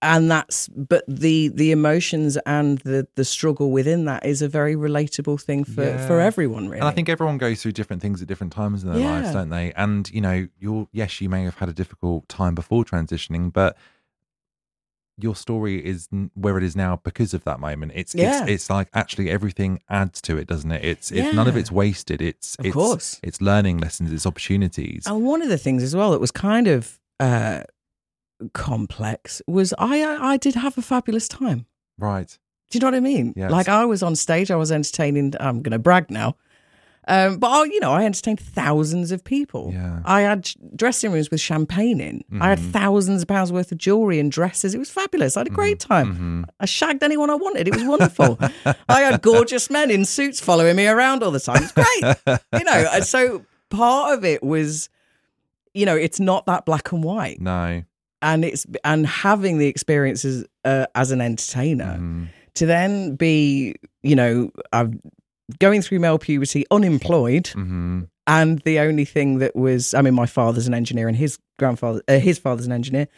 and that's but the the emotions and the the struggle within that is a very relatable thing for Yeah. for everyone really And I think everyone goes through different things at different times in their lives, don't they? And you know, you're yes, you may have had a difficult time before transitioning, but your story is where it is now because of that moment. It's Yeah. it's it's like actually everything adds to it, doesn't it? It's it's none of it's wasted. It's Of it's course. it's learning lessons, it's opportunities. and one of the things as well that was kind of uh complex was i i, I did have a fabulous time Right. do you know what i mean Yes. like i was on stage i was entertaining i'm gonna brag now um, but I, you know, I entertained thousands of people. Yeah. I had dressing rooms with champagne in. I had thousands of pounds worth of jewelry and dresses. It was fabulous. I had a great time. I shagged anyone I wanted. It was wonderful. I had gorgeous men in suits following me around all the time. It's great. you know, and so part of it was, you know, it's not that black and white, No. and it's and having the experiences uh, as an entertainer Mhm. to then be, you know, uh, going through male puberty unemployed Mhm. and the only thing that was i mean my father's an engineer and his grandfather uh, his father's an engineer.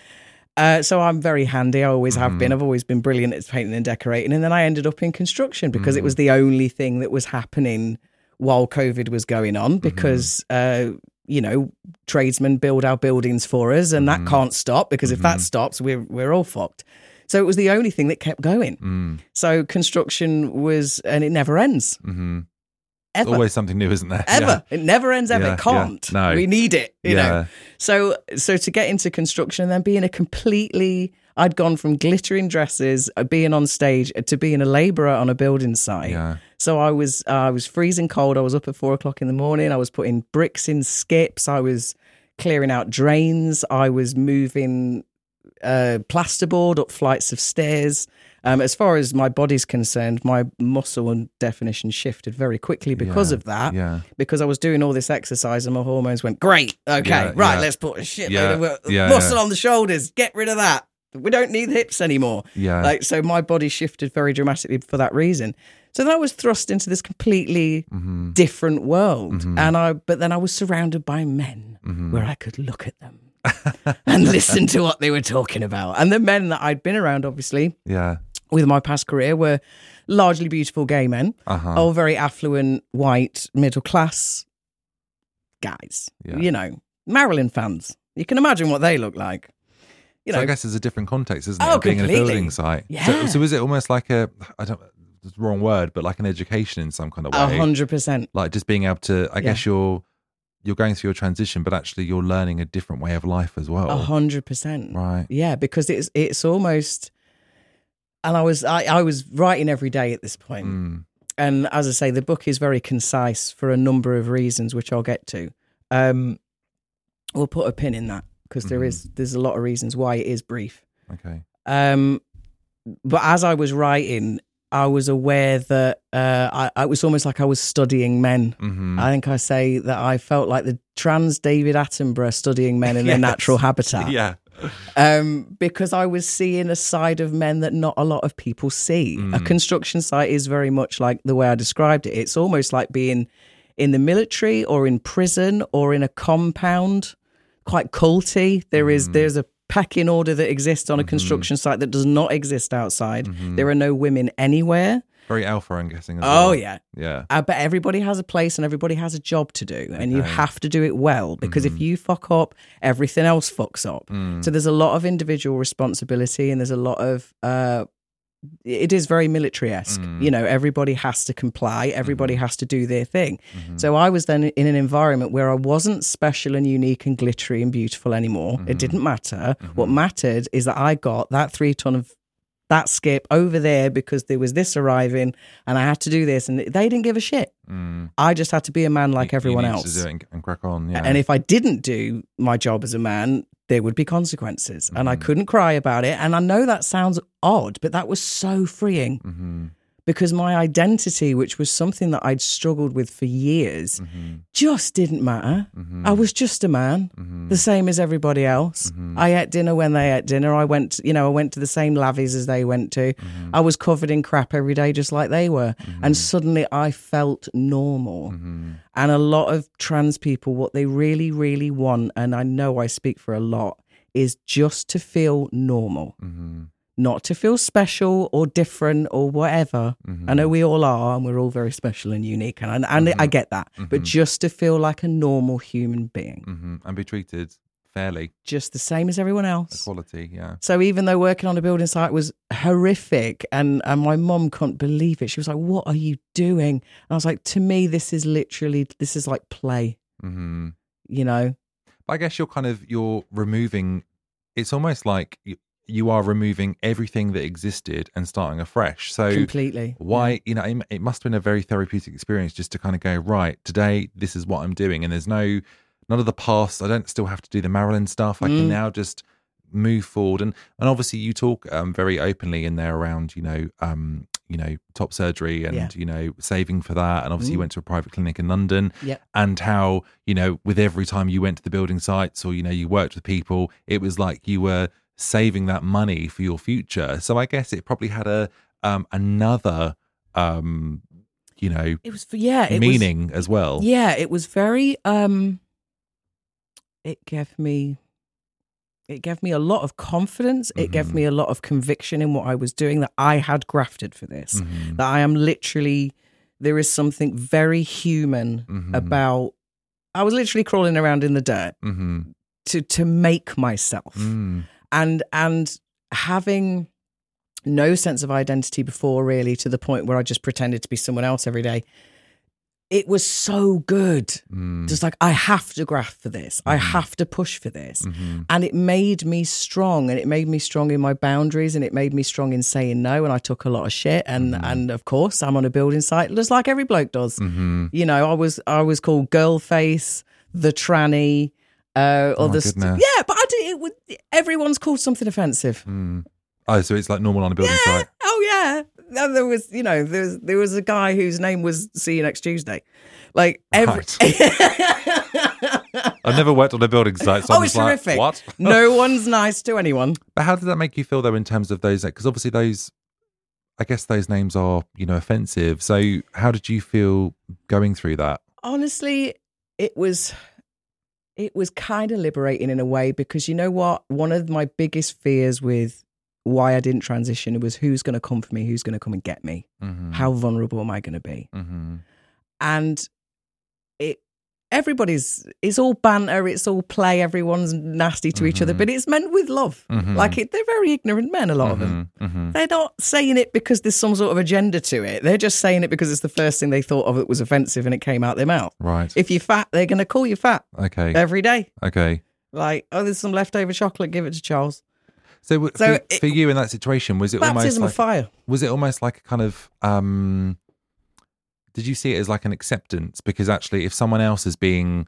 Uh, so i'm very handy. I always have been. I've always been brilliant at painting and decorating. And then i ended up in construction because it was the only thing that was happening while covid was going on because uh, you know tradesmen build our buildings for us and that can't stop because if that stops we're we're all fucked so it was the only thing that kept going Mm. so construction was and it never ends Mhm. ever Always something new, isn't there? ever. It never ends ever. Yeah, it can't. yeah. No. We need it. You Yeah. know. So so to get into construction and then being a completely I'd gone from glittering dresses, uh, being on stage, uh, to being a labourer on a building site. Yeah. So I was uh, I was freezing cold. I was up at four o'clock in the morning. I was putting bricks in skips. I was clearing out drains. I was moving uh, plasterboard up flights of stairs. Um, as far as my body's concerned, my muscle and definition shifted very quickly because Yeah, of that. yeah. Because I was doing all this exercise and my hormones went, great, okay, Yeah, right, let's put a shitload Yeah, of uh, muscle on the shoulders, get rid of that. We don't need hips anymore. Yeah. Like so my body shifted very dramatically for that reason. So then I was thrust into this completely Mm-hmm. different world. And I but then I was surrounded by men Mm-hmm. where I could look at them and listen to what they were talking about. And the men that I'd been around obviously Yeah. with my past career were largely beautiful gay men, Uh-huh. all very affluent, white, middle class guys. Yeah. You know, Marilyn fans. You can imagine what they look like. You so know, I guess it's a different context, isn't it? Oh, being in a building site. Yeah. So, so is it almost like a I don't the wrong word, but like an education in some kind of way? a hundred percent. Like just being able to I Yeah. guess you're you're going through your transition, but actually you're learning a different way of life as well. A hundred percent. Right. Yeah, because it's it's almost and I was I, I was writing every day at this point. Mm. And as I say, the book is very concise for a number of reasons, which I'll get to. Um we'll put a pin in that because there Mhm. is there's a lot of reasons why it is brief. Okay. Um, but as I was writing, I was aware that uh, I, it was almost like I was studying men. hmm I think I say that I felt like the trans David Attenborough studying men in their natural habitat. Yeah. Um, because I was seeing a side of men that not a lot of people see. A Mm. construction site is very much like the way I described it. It's almost like being in the military or in prison or in a compound, quite culty. There is Mm. there's a pecking order that exists on Mm-hmm. a construction site that does not exist outside. There are no women anywhere. Very alpha, I'm guessing. Oh well. yeah. Yeah. Uh, but everybody has a place and everybody has a job to do, and you Okay. Mm-hmm. have to do it well because if you fuck up, everything else fucks up. Mm. So there's a lot of individual responsibility, and there's a lot of. Uh, it is very military esque. Mm. You know, everybody has to comply, everybody Mm-hmm. has to do their thing. So I was then in an environment where I wasn't special and unique and glittery and beautiful anymore. Mm-hmm. It didn't matter. What mattered is that I got that three ton of that skip over there because there was this arriving and I had to do this and they didn't give a shit. Mm. I just had to be a man like You- you everyone need else. To do it and, and crack on. Yeah. And if I didn't do my job as a man, there would be consequences. And I Mm-hmm. couldn't cry about it. And I know that sounds odd, but that was so freeing hmm because my identity, which was something that I'd struggled with for years, Mm-hmm. just didn't matter. I was just a man, Mm-hmm. the same as everybody else. I ate dinner when they ate dinner. I went, you know, I went to the same lavies as they went to. Mm-hmm. I was covered in crap every day, just like they were. And suddenly I felt normal. Mm-hmm. And a lot of trans people, what they really, really want, and I know I speak for a lot, is just to feel normal, hmm not to feel special or different or whatever. I know we all are, and we're all very special and unique, and I, and I get that. But just to feel like a normal human being, hmm and be treated fairly, just the same as everyone else. equality. Yeah. So even though working on a building site was horrific and, and my mom couldn't believe it, she was like, What are you doing? And I was like, To me, this is literally this is like play, hmm you know? But I guess you're kind of you're removing. It's almost like you, are removing everything that existed and starting afresh. So Completely. why you know it, it must have been a very therapeutic experience just to kind of go right today. This is what I'm doing, and there's no none of the past. I don't still have to do the Marilyn stuff. I can now just move forward and and obviously you talk um, very openly in there around you know um you know top surgery and Yeah. you know saving for that and obviously you went to a private clinic in london Yep. and how you know with every time you went to the building sites or you know you worked with people it was like you were saving that money for your future so i guess it probably had a um another um you know It was yeah, it was- meaning as well yeah, it was very um it gave me it gave me a lot of confidence. It gave Mhm. me a lot of conviction in what I was doing that I had grafted for this. Mhm. That I am literally there is something very human Mhm. about I was literally crawling around in the dirt hmm to to make myself. mm. And and having no sense of identity before really to the point where I just pretended to be someone else every day. It was so good. Mm. Just like I have to graft for this. I have to push for this. Mhm. And it made me strong and it made me strong in my boundaries and it made me strong in saying no and I took a lot of shit and and of course I'm on a building site just like every bloke does. Mhm. You know, I was I was called girl face, the tranny, uh Oh my other st- Yeah, but it would everyone's called something offensive. Mm. oh so it's like normal on a building Yeah. site Oh yeah. And there was, you know, there was there was a guy whose name was See You Next Tuesday. Like every I've never worked on a building site, so oh, I'm it's just like, what? no one's nice to anyone. But how did that make you feel though in terms of those? Because obviously those, I guess those names are you know offensive. So how did you feel going through that? Honestly, it was it was kind of liberating in a way because you know what? One of my biggest fears with why I didn't transition was who's going to come for me, who's going to come and get me, Mm-hmm. how vulnerable am I going to be? Mm-hmm. and it everybody's it's all banter it's all play everyone's nasty to each other Mhm. but it's meant with love Mhm. like it, they're very ignorant men a lot of them Mm-hmm. they're not saying it because there's some sort of agenda to it they're just saying it because it's the first thing they thought of that was offensive and it came out their mouth Right. if you're fat they're going to call you fat okay. every day okay. like oh there's some leftover chocolate give it to charles So, So for, it- for you in that situation, was it almost baptism like of fire was it almost like a kind of um did you see it as like an acceptance because actually if someone else is being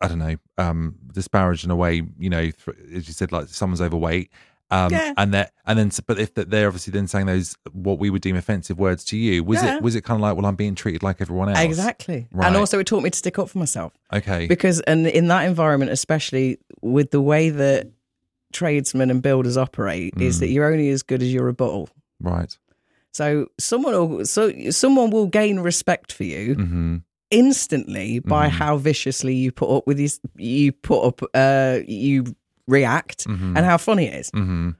i don't know um disparaged in a way you know th- as you said like someone's overweight um Yeah. and that and then but if that they're obviously then saying those what we would deem offensive words to you was Yeah. it was it kind of like well i'm being treated like everyone else exactly Right. and also it taught me to stick up for myself okay because and in that environment especially with the way that tradesmen and builders operate is Mm. that you're only as good as your rebuttal right so someone will so someone will gain respect for you mm-hmm instantly by Mhm. how viciously you put up with these you put up uh you react Mhm. and how funny it is mm-hmm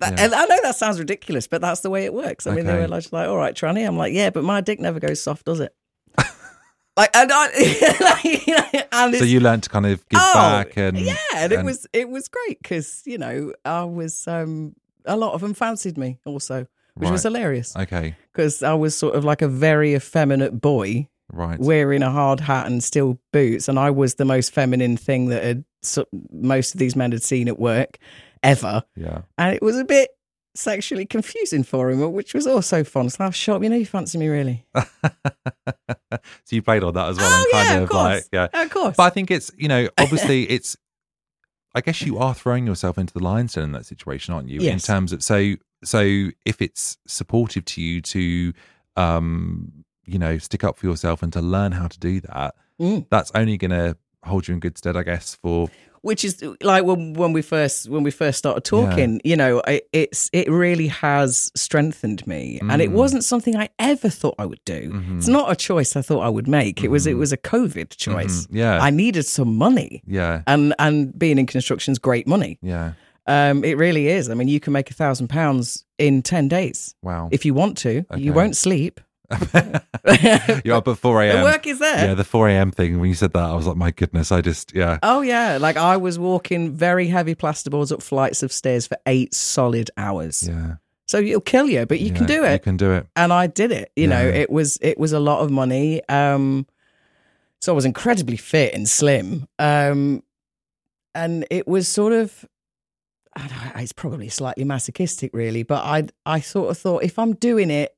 That- Yeah. and I know that sounds ridiculous, but that's the way it works. I mean, they Okay. were like, like, "All right, Tranny." I'm like, "Yeah, but my dick never goes soft, does it?" like, and I, like, and so you learned to kind of give Oh, back and yeah, and it was it was great because you know I was um a lot of them fancied me also, which was hilarious. Okay. Because I was sort of like a very effeminate boy right. wearing a hard hat and steel boots, and I was the most feminine thing that had so, most of these men had seen at work ever, yeah. And it was a bit sexually confusing for him, which was also fun. So I was shocked, you know, you fancy me really? so you played on that as well oh yeah, of of course, like yeah. Of course. But I think it's you know obviously it's I guess you are throwing yourself into the lion's den in that situation, aren't you? Yes. In terms of so so if it's supportive to you to um you know stick up for yourself and to learn how to do that, Mm. that's only going to hold you in good stead, I guess, for which is like when when we first when we first started talking you know it, it's it really has strengthened me and it Mm. wasn't something i ever thought i would do Mm-hmm. it's not a choice i thought i would make it was it was a covid choice Mhm. Yeah. i needed some money yeah, and and being in construction is great money yeah. um it really is i mean you can make a thousand pounds in 10 days Wow. if you want to Okay. you won't sleep You're up at four a.m. the work is there Yeah, the four a.m. thing. When you said that, I was like, my goodness, I just yeah. Oh yeah, like I was walking very heavy plasterboards up flights of stairs for eight solid hours. Yeah, So it'll kill you, but you can do it. You can do it. And I did it. You know, it was it was a lot of money. Um so I was incredibly fit and slim. Um and it was sort of I don't know, it's probably slightly masochistic really, but I I sort of thought if I'm doing it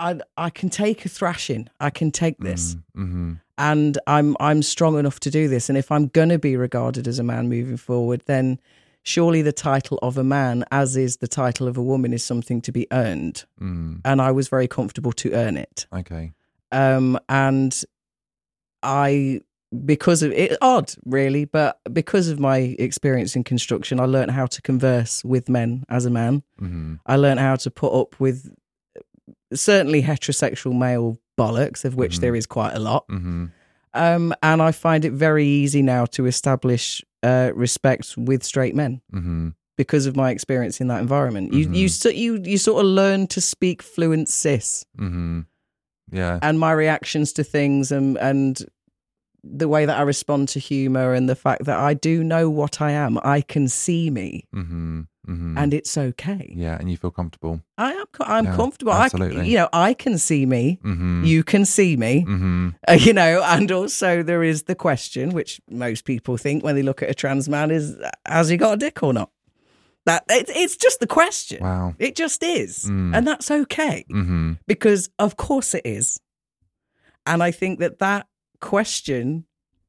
I I can take a thrashing. I can take this Mm-hmm. and I'm I'm strong enough to do this. And if I'm gonna be regarded as a man moving forward, then surely the title of a man, as is the title of a woman, is something to be earned. Mm. And I was very comfortable to earn it. Okay. Um, and I because of it odd really, but because of my experience in construction, I learned how to converse with men as a man. Mm-hmm. I learned how to put up with certainly heterosexual male bollocks, of which Mhm. there is quite a lot. Mm-hmm. Um, and I find it very easy now to establish uh, respect with straight men Mm-hmm. because of my experience in that environment. You you Mhm. so- you you sort of learn to speak fluent cis, Mm-hmm. Yeah. and my reactions to things and and the way that I respond to humor and the fact that I do know what I am. I can see me, Mm-hmm. Mm-hmm. and it's okay. yeah, and you feel comfortable. I am I'm Yeah, comfortable. I, absolutely. you know, I can see me. Mm-hmm. You can see me. Mm-hmm. Uh, you know, and also there is the question, which most people think when they look at a trans man, is has he got a dick or not? That it, it's just the question. Wow. It just is, Mm. and that's okay Mm-hmm. because of course it is. And I think that that question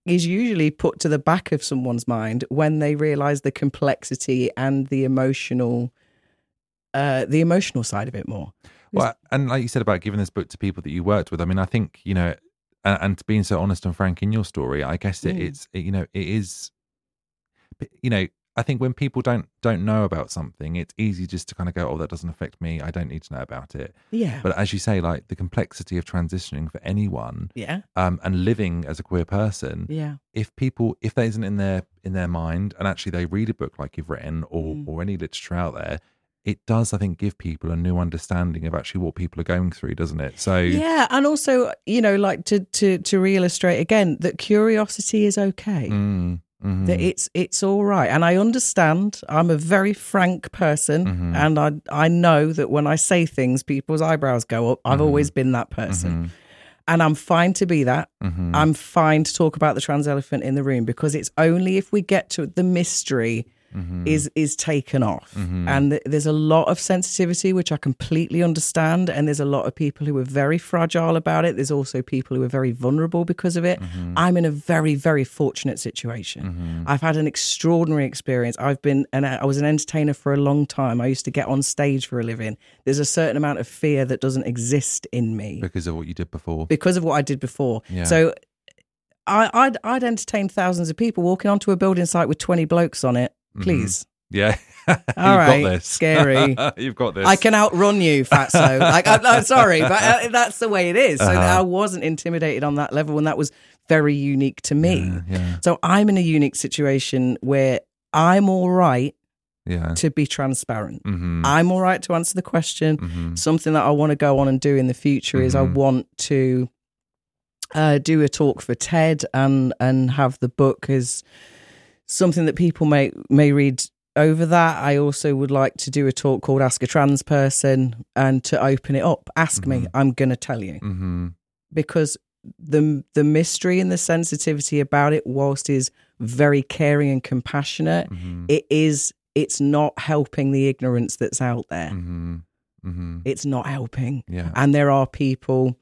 is usually put to the back of someone's mind when they realize the complexity and the emotional, uh, the emotional side of it more. Well, and like you said about giving this book to people that you worked with, I mean, I think you know, and, and being so honest and frank in your story, I guess it, Mm. it's it, you know, it is, you know, I think when people don't don't know about something, it's easy just to kind of go, oh, that doesn't affect me. I don't need to know about it. Yeah. But as you say, like the complexity of transitioning for anyone, yeah. um, and living as a queer person, Yeah. if people if that isn't in their in their mind and actually they read a book like you've written or Mm. or any literature out there it does i think give people a new understanding of actually what people are going through doesn't it so Yeah, and also, you know, like to to to reillustrate again that curiosity is okay. mm, mhm, That it's it's all right, and I understand. I'm a very frank person, Mhm. and I I know that when I say things, people's eyebrows go up. I've always been that person, mhm, and I'm fine to be that. mhm, I'm fine to talk about the trans elephant in the room because it's only if we get to the mystery mhm, is is taken off Mhm. and th- there's a lot of sensitivity which i completely understand and there's a lot of people who are very fragile about it there's also people who are very vulnerable because of it Mm-hmm. i'm in a very very fortunate situation i've had an extraordinary experience i've been and i was an entertainer for a long time i used to get on stage for a living there's a certain amount of fear that doesn't exist in me because of what you did before because of what I did before. Yeah. So I, I'd, I'd entertain thousands of people walking onto a building site with 20 blokes on it. Please. yeah All you've right, got this scary. you've got this I can outrun you, fatso. like, I'm, I'm sorry, but uh, that's the way it is. So Uh-huh. I wasn't intimidated on that level, and that was very unique to me. yeah yeah, So I'm in a unique situation where I'm all right yeah. to be transparent. Mhm, I'm all right to answer the question. mhm, Something that I want to go on and do in the future is I Mhm. want to uh, do a talk for TED and and have the book as something that people may may read over that. I also would like to do a talk called Ask a Trans Person and to open it up. Ask me, Mhm. I'm going to tell you mhm, because the the mystery and the sensitivity about it, whilst is very caring and compassionate, mhm, it is it's not helping the ignorance that's out there. mhm, mhm. It's not helping. yeah And there are people,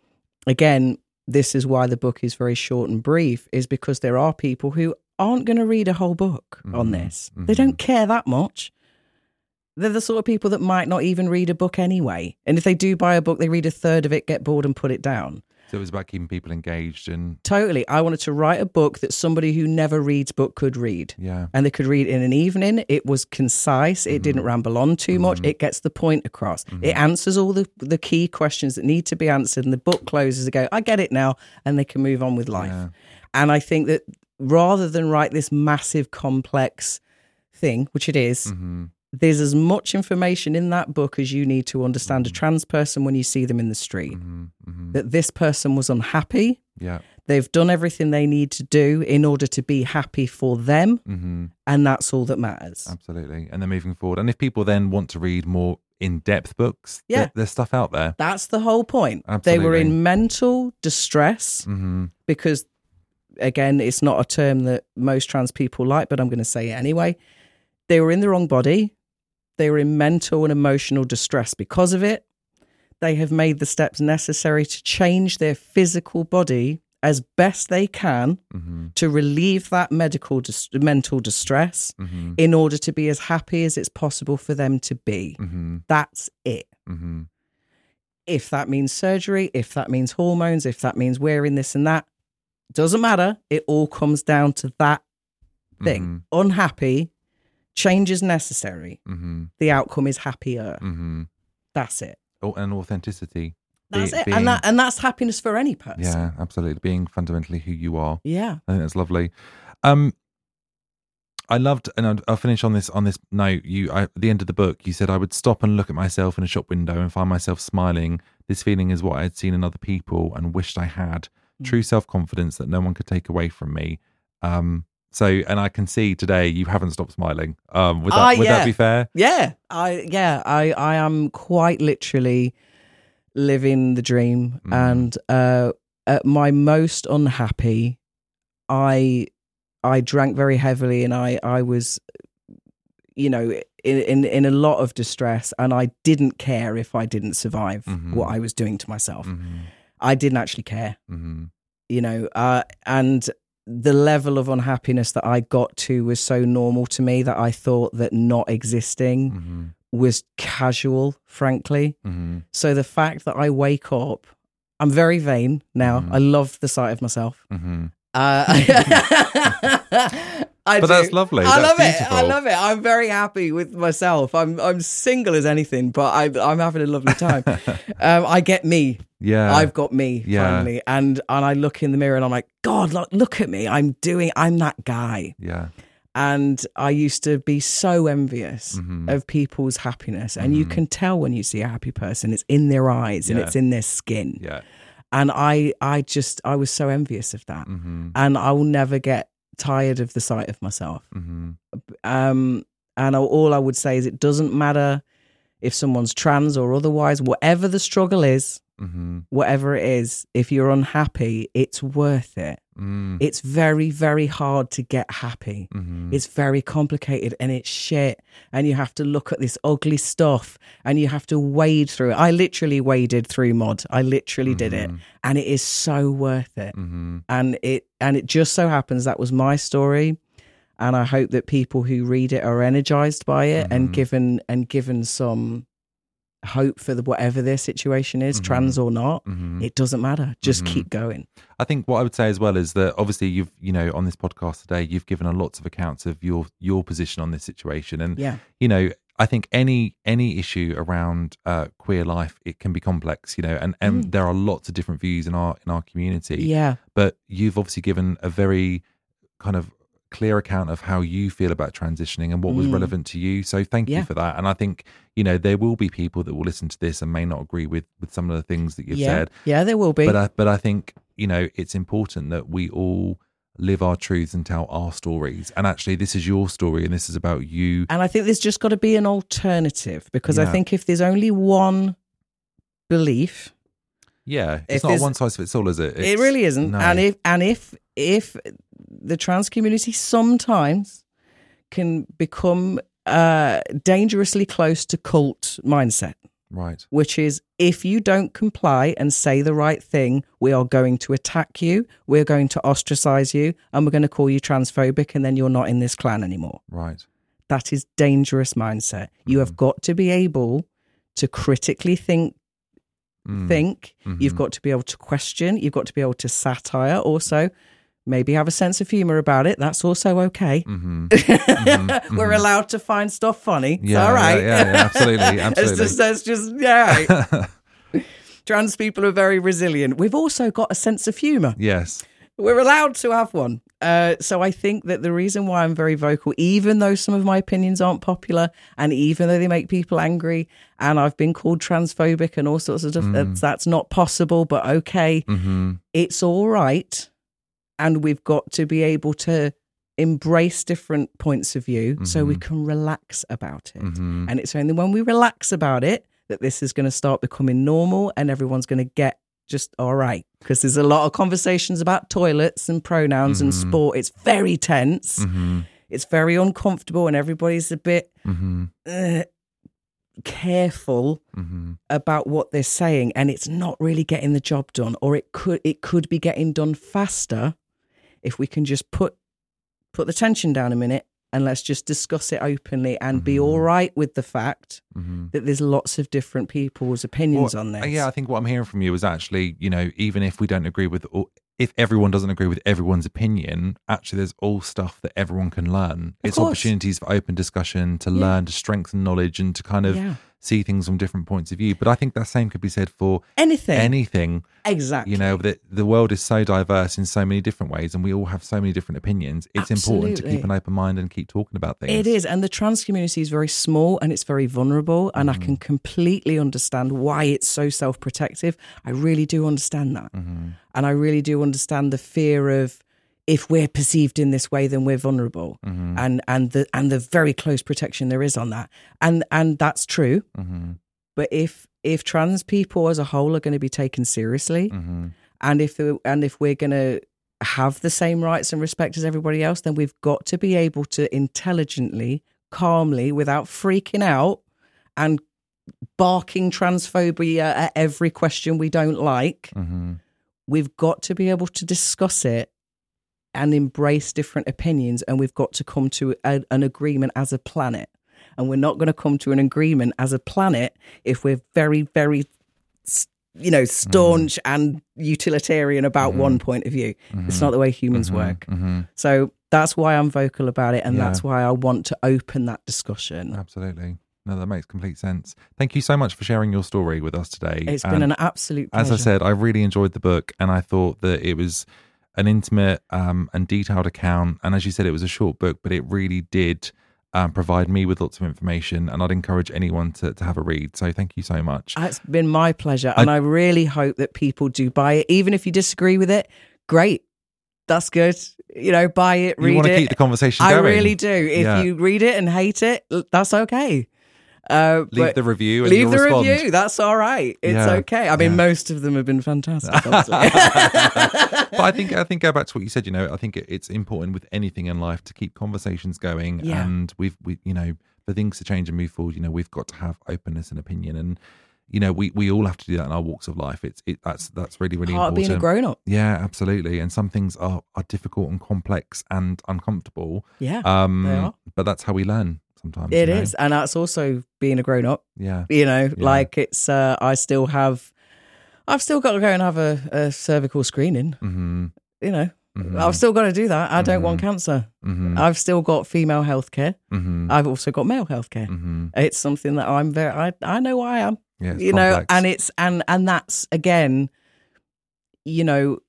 again, this is why the book is very short and brief, is because there are people who aren't going to read a whole book on Mhm, this. They mhm. don't care that much. They're the sort of people that might not even read a book anyway. And if they do buy a book, they read a third of it, get bored, and put it down. So it was about keeping people engaged and Totally. I wanted to write a book that somebody who never reads book could read. yeah. And they could read in an evening. It was concise. It Mm-hmm. didn't ramble on too much. It gets the point across. It answers all the, the key questions that need to be answered. And the book closes and go, I get it now. And they can move on with life. Yeah. And I think that rather than write this massive, complex thing, which it is, Mm-hmm. there's as much information in that book as you need to understand Mm-hmm. a trans person when you see them in the street. That this person was unhappy. Yeah. They've done everything they need to do in order to be happy for them. hmm And that's all that matters. Absolutely. And then moving forward. And if people then want to read more in depth books, Yeah. there- there's stuff out there. That's the whole point. They were in mental distress hmm because, again, it's not a term that most trans people like, but I'm going to say it anyway. They were in the wrong body. They were in mental and emotional distress because of it. They have made the steps necessary to change their physical body as best they can hmm to relieve that medical dis- mental distress hmm in order to be as happy as it's possible for them to be. hmm That's it. hmm if that means surgery, if that means hormones, if that means wearing this and that, doesn't matter. It all comes down to that thing. Unhappy, change is necessary. hmm The outcome is happier. hmm That's it. Oh, and authenticity. That's Be- it. being- and that and that's happiness for any person. yeah, absolutely. Being fundamentally who you are. Yeah. I think that's lovely. Um, I loved, and I'll, I'll finish on this on this note. You, I, at the end of the book, you said I would stop and look at myself in a shop window and find myself smiling. This feeling is what I had seen in other people and wished I had. Mm. True self confidence that no one could take away from me. Um, so, and I can see today you haven't stopped smiling. Um, would that Ah, would yeah. that be fair? Yeah. I yeah, I I am quite literally living the dream Mm. and uh at my most unhappy I I drank very heavily and I I was you know in in in a lot of distress and I didn't care if I didn't survive Mhm. what I was doing to myself. hmm I didn't actually care. Hmm you know uh, and the level of unhappiness that i got to was so normal to me that i thought that not existing hmm was casual frankly. Hmm so the fact that i wake up i'm very vain now. Mhm. i love the sight of myself. Hmm uh, I But do. that's lovely. I That's love it. I love it. I'm very happy with myself. I'm I'm single as anything, but I, I'm having a lovely time. um, I get me. Yeah. I've got me Yeah. finally, and and I look in the mirror and I'm like, God, look, look at me. I'm doing. I'm that guy. yeah. And I used to be so envious Mhm. of people's happiness, and you can tell when you see a happy person, it's in their eyes and it's in their skin. Yeah. And I, I just, I was so envious of that, hmm and I will never get tired of the sight of myself. hmm Um, and I- all I would say is, it doesn't matter if someone's trans or otherwise, whatever the struggle is, hmm whatever it is, if you're unhappy, it's worth it. mm It's very, very hard to get happy. hmm It's very complicated and it's shit. And you have to look at this ugly stuff and you have to wade through it. I literally waded through mod. I literally did it. And it is so worth it. hmm And it and it just so happens that was my story. And I hope that people who read it are energized by it and Mhm. given and given some hope for the, whatever their situation is, trans or not. hmm It doesn't matter. Just Mhm. keep going. I think what I would say as well is that obviously you've you know on this podcast today you've given a lots of accounts of your your position on this situation and Yeah. you know I think any any issue around uh, queer life it can be complex you know and and there are lots of different views in our in our community Mm. Yeah. but you've obviously given a very kind of clear account of how you feel about transitioning and what was Mm. relevant to you so thank Yeah. you for that and I think you know there will be people that will listen to this and may not agree with with some of the things that you've yeah. said Yeah, there will be. but I, but I think you know it's important that we all live our truths and tell our stories. And actually, this is your story, and this is about you. And I think there's just got to be an alternative because I think if there's only one belief, Yeah, it's not one size fits all, is it? it really isn't. no. And if and if if the trans community sometimes can become uh, dangerously close to cult mindset, right, which is if you don't comply and say the right thing, we are going to attack you, we're going to ostracize you, and we're going to call you transphobic, and then you're not in this clan anymore. right, That is dangerous mindset. You have got to be able to critically think think. Mm-hmm. You've got to be able to question. You've got to be able to satire. Also, maybe have a sense of humor about it. That's also okay. We're allowed to find stuff funny. It's Mm-hmm. Yeah, all yeah, yeah, yeah, absolutely, it's absolutely. just, that's just yeah. Trans people are very resilient. We've also got a sense of humor. yes. We're allowed to have one. Uh, so I think that the reason why I'm very vocal, even though some of my opinions aren't popular, and even though they make people angry, and I've been called transphobic and all sorts of stuff, that's, that's not possible. But okay, Mm-hmm. it's all right, and we've got to be able to embrace different points of view so we can relax about it. Mm-hmm. And it's only when we relax about it that this is going to start becoming normal and everyone's going to get just all right. Because there's a lot of conversations about toilets and pronouns and sport. It's very tense. Mm-hmm. It's very uncomfortable, and everybody's a bit Mm-hmm. uh, careful Mm-hmm. about what they're saying, and it's not really getting the job done. Or it could it could be getting done faster if we can just put put the tension down a minute and let's just discuss it openly and be all right with the fact Mm-hmm. that there's lots of different people's opinions Well, on this. Yeah, I think what I'm hearing from you is actually, you know, even if we don't agree with, all, if everyone doesn't agree with everyone's opinion, actually, there's all stuff that everyone can learn. Of it's course. opportunities for open discussion to Yeah. learn, to strengthen knowledge, and to kind of Yeah. See things from different points of view. But I think that same could be said for anything. anything. exactly. You know, that the world is so diverse in so many different ways, and we all have so many different opinions. It's important to keep an open mind and keep talking about things. It is, and the trans community is very small and it's very vulnerable, and I can Mm-hmm. completely understand why it's so self-protective. I really do understand that, Mm-hmm. and I really do understand the fear of if we're perceived in this way, then we're vulnerable, Mm-hmm. and and the and the very close protection there is on that, and and that's true. Mm-hmm. But if if trans people as a whole are going to be taken seriously, Mm-hmm. and if and if we're going to have the same rights and respect as everybody else, then we've got to be able to intelligently, calmly, without freaking out and barking transphobia at every question we don't like. Mm-hmm. We've got to be able to discuss it and embrace different opinions, and we've got to come to a, an agreement as a planet. And we're not going to come to an agreement as a planet if we're very, very, you know, staunch mm-hmm. and utilitarian about one mm-hmm. point of view. It's mm-hmm. not the way humans work. Mm-hmm. So that's why I'm vocal about it, and Yeah. that's why I want to open that discussion. Absolutely. No, that makes complete sense. Thank you so much for sharing your story with us today. It's And been an absolute pleasure. as I said, I really enjoyed the book, and I thought that it was an intimate um, and detailed account. And as you said, it was a short book, but it really did um, provide me with lots of information. And I'd encourage anyone to, to have a read. So thank you so much. It's been my pleasure, and I, really hope that people do buy it, even if you disagree with it. Great, that's good. You know, buy it, read it. You read wanna keep the conversation I going. really do. If Yeah. you read it and hate it, that's okay. Uh, Leave the review and leave the respond. review. That's all right. It's Yeah, okay. I mean, yeah. most of them have been fantastic. but I think I think go back to what you said. You know, I think it's important with anything in life to keep conversations going, Yeah. and we've we you know for things to change and move forward, you know, we've got to have openness and opinion, and you know, we we all have to do that in our walks of life. It's it that's that's really really Part important. being a grown up. Yeah, absolutely. And some things are are difficult and complex and uncomfortable. Yeah, Um, but that's how we learn sometimes. It you know? is, and that's also being a grown up. Yeah. You know, Yeah. like it's. Uh, I still have. I've still got to go and have a, a cervical screening. Mm-hmm. You know, Mhm. I've still got to do that. I don't want cancer. Mm-hmm. I've still got female healthcare. Mm-hmm. I've also got male healthcare. Mm-hmm. It's something that I'm very. I I know I am. Yeah, you know, and it's and and that's again, you know,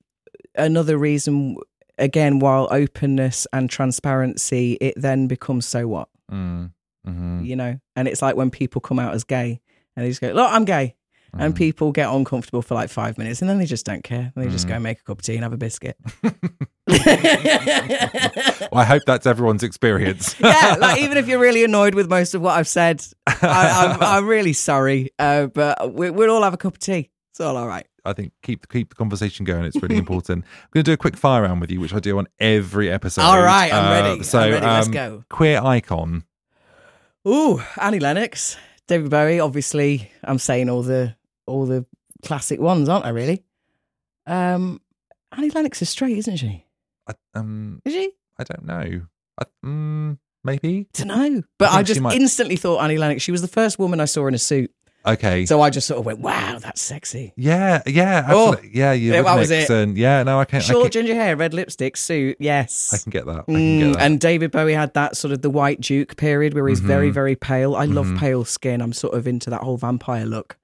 another reason. Again, while openness and transparency, it then becomes so what Mm. Mhm. you know, and it's like when people come out as gay and they just go, "Look, I'm gay," Mm. and people get uncomfortable for like five minutes, and then they just don't care. They Mm. just go make a cup of tea and have a biscuit. Well, I hope that's everyone's experience. yeah, like even if you're really annoyed with most of what I've said, I, I'm, I'm really sorry, uh, but we, we'll all have a cup of tea. It's all all right. I think keep keep the conversation going. It's really important. I'm going to do a quick fire round with you, which I do on every episode. All right, I'm Uh, ready. So I'm ready. Let's um, go. Queer icon. Ooh, Annie Lennox, David Bowie. Obviously, I'm saying all the all the classic ones, aren't I? Really? Um, Annie Lennox is straight, isn't she? I, um, Is she? I don't know. I, mm, maybe. To know, but I I, just might- instantly thought Annie Lennox. She was the first woman I saw in a suit, Okay. So I just sort of went, wow, that's sexy. yeah, yeah, Oh, yeah, you yeah, that was it. Yeah, no, I can't. Short can, ginger hair, red lipstick, suit, yes. I can get that. I can Mm, get that. and David Bowie had that sort of the white Duke period where he's very, Mm-hmm. very pale. I love pale skin. I'm sort of into that whole vampire look.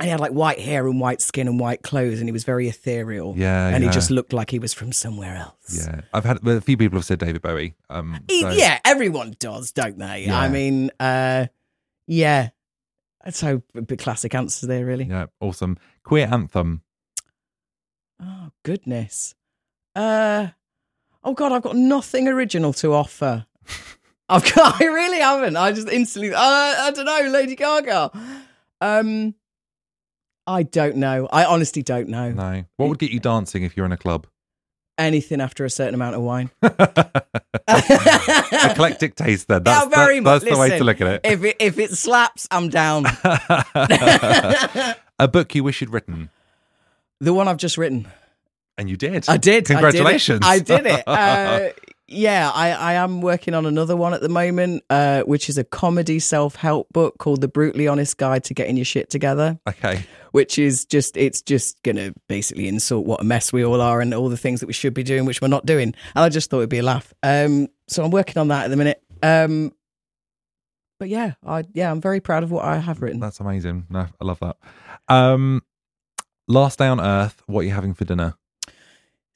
And he had like white hair and white skin and white clothes, and he was very ethereal. Yeah, and he just looked like he was from somewhere else. yeah, I've had well, a few people have said David Bowie. Um, so- yeah, everyone does, don't they? Yeah. I mean, uh, yeah. So, a bit classic answers there, really. yeah, awesome. Queer anthem. Oh goodness. Uh oh god, I've got nothing original to offer. I've got I really haven't. I just instantly uh, I don't know, Lady Gaga. Um I don't know. I honestly don't know. No, what would get you dancing if you're in a club? Anything after a certain amount of wine. Eclectic taste. Then that's, Yeah, very that- much. that's the way to look at it. If it if it slaps, I'm down. a book you wish you'd written, the one I've just written. and you did. I did. Congratulations. I did it. I did it. Uh, yeah, I, I am working on another one at the moment, uh, which is a comedy self help book called The Brutally Honest Guide to Getting Your Shit Together. okay. Which is just, it's just going to basically insult what a mess we all are and all the things that we should be doing, which we're not doing. And I just thought it'd be a laugh. Um, so I'm working on that at the minute. Um, but yeah, I yeah, I'm very proud of what I have written. That's amazing. No, I love that. Um, last day on Earth. What are you having for dinner?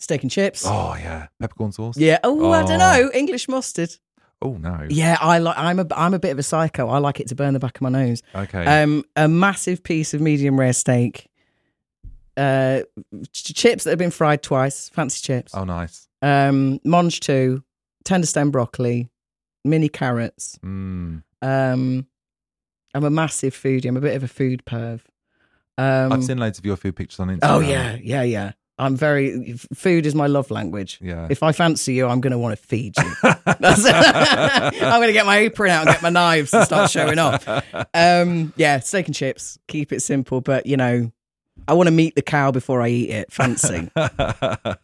Steak and chips. Oh yeah, peppercorn sauce. Yeah. Oh, I Oh. don't know. English mustard. Oh no. Yeah, I like. I'm a. I'm a bit of a psycho. I like it to burn the back of my nose. Okay. Um, a massive piece of medium rare steak. Uh, ch- chips that have been fried twice. Fancy chips. oh nice. Um, mange tout, tender stem broccoli, mini carrots. Mm. Um, I'm a massive foodie. I'm a bit of a food perv. Um, I've seen loads of your food pictures on Instagram. Oh yeah, yeah, yeah. I'm very. Food is my love language. Yeah. If I fancy you, I'm going to want to feed you. I'm going to get my apron out and get my knives and start showing off. Um, yeah, steak and chips. Keep it simple, but you know, I want to meet the cow before I eat it. Fancy. I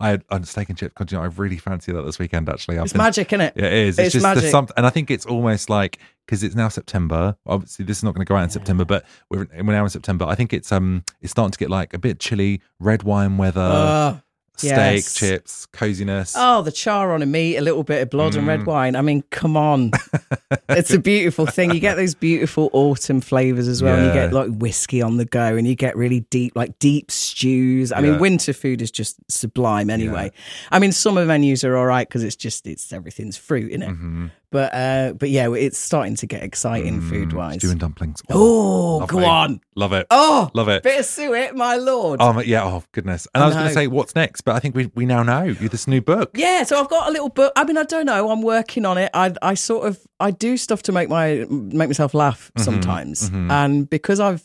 had on steak and chips. You know, I really fancy that this weekend. Actually, I've It's been- magic, isn't it? Yeah, it is. It's, It's just magic. something, and I think it's almost like because it's now September. Obviously, this is not going to go out in September, but we're we're now in September. I think it's um it's starting to get like a bit chilly, red wine weather, Oh, steak, yes. chips, coziness. Oh, the char on a meat, a little bit of blood and Mm. red wine. I mean, come on. it's a beautiful thing. You get those beautiful autumn flavors as well. And you get like whiskey on the go and you get really deep, like deep stews. I Yeah. mean, winter food is just sublime anyway. I mean, summer menus are all right because it's just, it's everything's fruit, in it? Mhm. But, uh, but yeah, it's starting to get exciting food wise. Stew and dumplings. Oh, lovely. go on. Love it. Oh, Love it. Bit of suet, my lord. Oh yeah. Oh goodness. And I, I was going to say what's next, but I think we we now know you this new book. Yeah, so I've got a little book. I mean, I don't know. I'm working on it. I I sort of I do stuff to make my make myself laugh Mm-hmm, sometimes, and because I've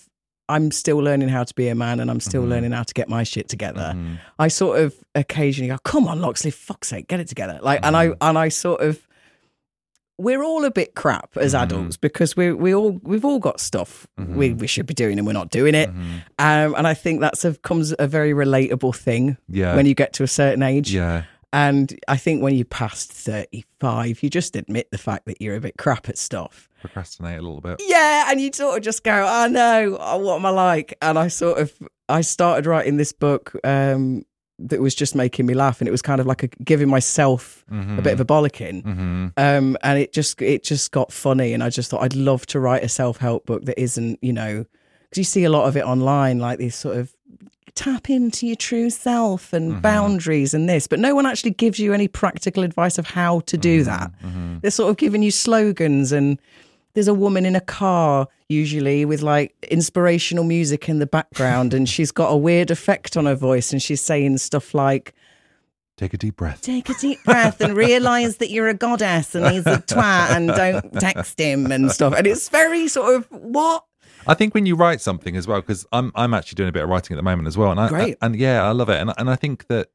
I'm still learning how to be a man, and I'm still Mm-hmm. learning how to get my shit together. I sort of occasionally go, "Come on, Loxley, fuck's sake, get it together!" Like, and Mm-hmm. I and I sort of. We're all a bit crap as Mm-hmm. adults because we we all we've all got stuff we, we should be doing and we're not doing it, Mm-hmm. um, and I think that's a, comes a very relatable thing Yeah. when you get to a certain age. Yeah. And I think when you past 35, you just admit the fact that you're a bit crap at stuff. Procrastinate a little bit. Yeah. And you sort of just go, oh know, oh, what am I like? And I sort of, I started writing this book um, that was just making me laugh. And it was kind of like a, giving myself a bit of a bollocking. Mm-hmm. Um, and it just, it just got funny. And I just thought I'd love to write a self help book that isn't, you know, because you see a lot of it online, like these sort of tap into your true self and boundaries and this, but no one actually gives you any practical advice of how to do that. They're sort of giving you slogans and there's a woman in a car usually with like inspirational music in the background and she's got a weird effect on her voice and she's saying stuff like Take a deep breath. take a deep breath and realize that you're a goddess and he's a twat and don't text him and stuff and it's very sort of what I think when you write something as well, because I'm I'm actually doing a bit of writing at the moment as well, and I, Great. and yeah, I love it, and and I think that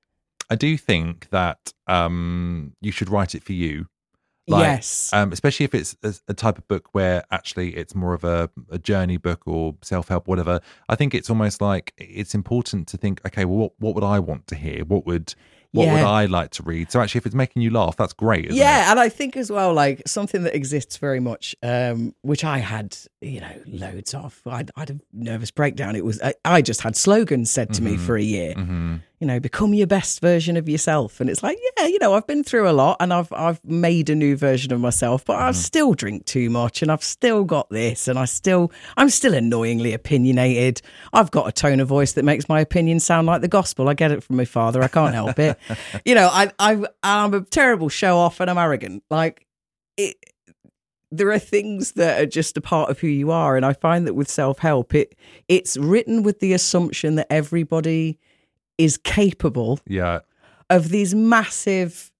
I do think that um you should write it for you. Yes. um, especially if it's a, a type of book where actually it's more of a, a journey book or self help, whatever. I think it's almost like it's important to think, okay, well, what, what would I want to hear? What would what would I like to read? So actually, if it's making you laugh, that's great. Isn't yeah, it? and I think as well, like something that exists very much, um, which I had, you know, loads of. I'd, I had a nervous breakdown. It was I, I just had slogans said to me for a year. Mm-hmm. You know, become your best version of yourself, and it's like, yeah, you know, I've been through a lot, and I've I've made a new version of myself, but I Mm-hmm. still drink too much, and I've still got this, and I still I'm still annoyingly opinionated. I've got a tone of voice that makes my opinion sound like the gospel. I get it from my father. I can't help it. you know, I I I'm a terrible show off, and I'm arrogant. Like it there are things that are just a part of who you are and i find that with self-help it it's written with the assumption that everybody is capable yeah, of these massive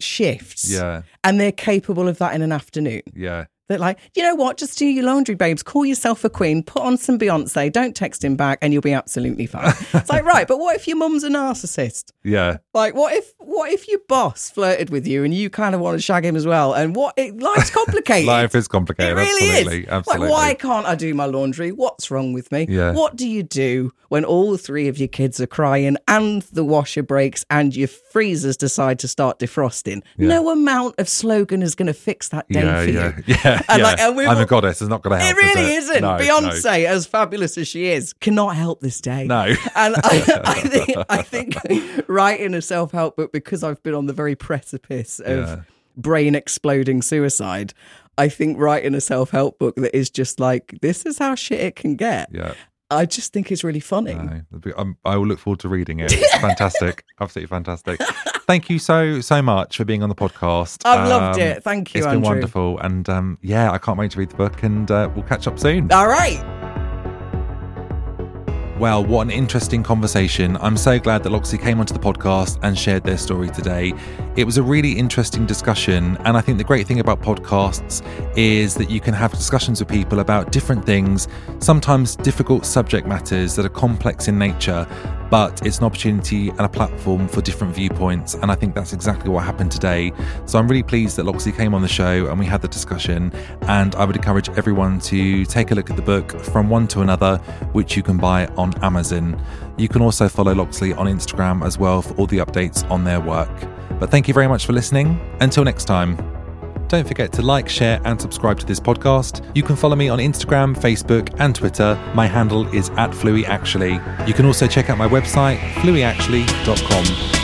shifts yeah, and they're capable of that in an afternoon. Yeah. That like you know what just do your laundry babes call yourself a queen put on some beyonce don't text him back and you'll be absolutely fine it's like right but what if your mum's a narcissist Yeah, like, what if what if your boss flirted with you and you kind of want to shag him as well? And what it, life's complicated. life is complicated. It really absolutely, is. absolutely. Like, why can't I do my laundry? What's wrong with me? Yeah. What do you do when all three of your kids are crying and the washer breaks and your freezers decide to start defrosting? No amount of slogan is going to fix that day Yeah, for yeah, you. yeah. And yeah. like, and I'm a goddess. It's not going to help. It really is isn't. No, no. Beyonce, as fabulous as she is, cannot help this day. No. and I, I think I think writing a self help book because I've been on the very precipice of Yeah. brain exploding suicide. I think writing a self help book that is just like this is how shit it can get. Yeah. I just think it's really funny. No, be- I will look forward to reading it. It's fantastic, absolutely fantastic. Thank you so so much for being on the podcast. I've loved Um, it. Thank you, It's been wonderful, and um, yeah, I can't wait to read the book, and uh, we'll catch up soon. All right. Well, what an interesting conversation. I'm so glad that Loxley came onto the podcast and shared their story today. It was a really interesting discussion. And I think the great thing about podcasts is that you can have discussions with people about different things, sometimes difficult subject matters that are complex in nature, but it's an opportunity and a platform for different viewpoints. And I think that's exactly what happened today. So I'm really pleased that Loxley came on the show and we had the discussion. And I would encourage everyone to take a look at the book From One to Another, which you can buy on Amazon. You can also follow Loxley on Instagram as well for all the updates on their work. But thank you very much for listening. Until next time. Don't forget to like, share, and subscribe to this podcast. You can follow me on Instagram, Facebook, and Twitter. My handle is at FlueyActually. You can also check out my website, flueyactually.com.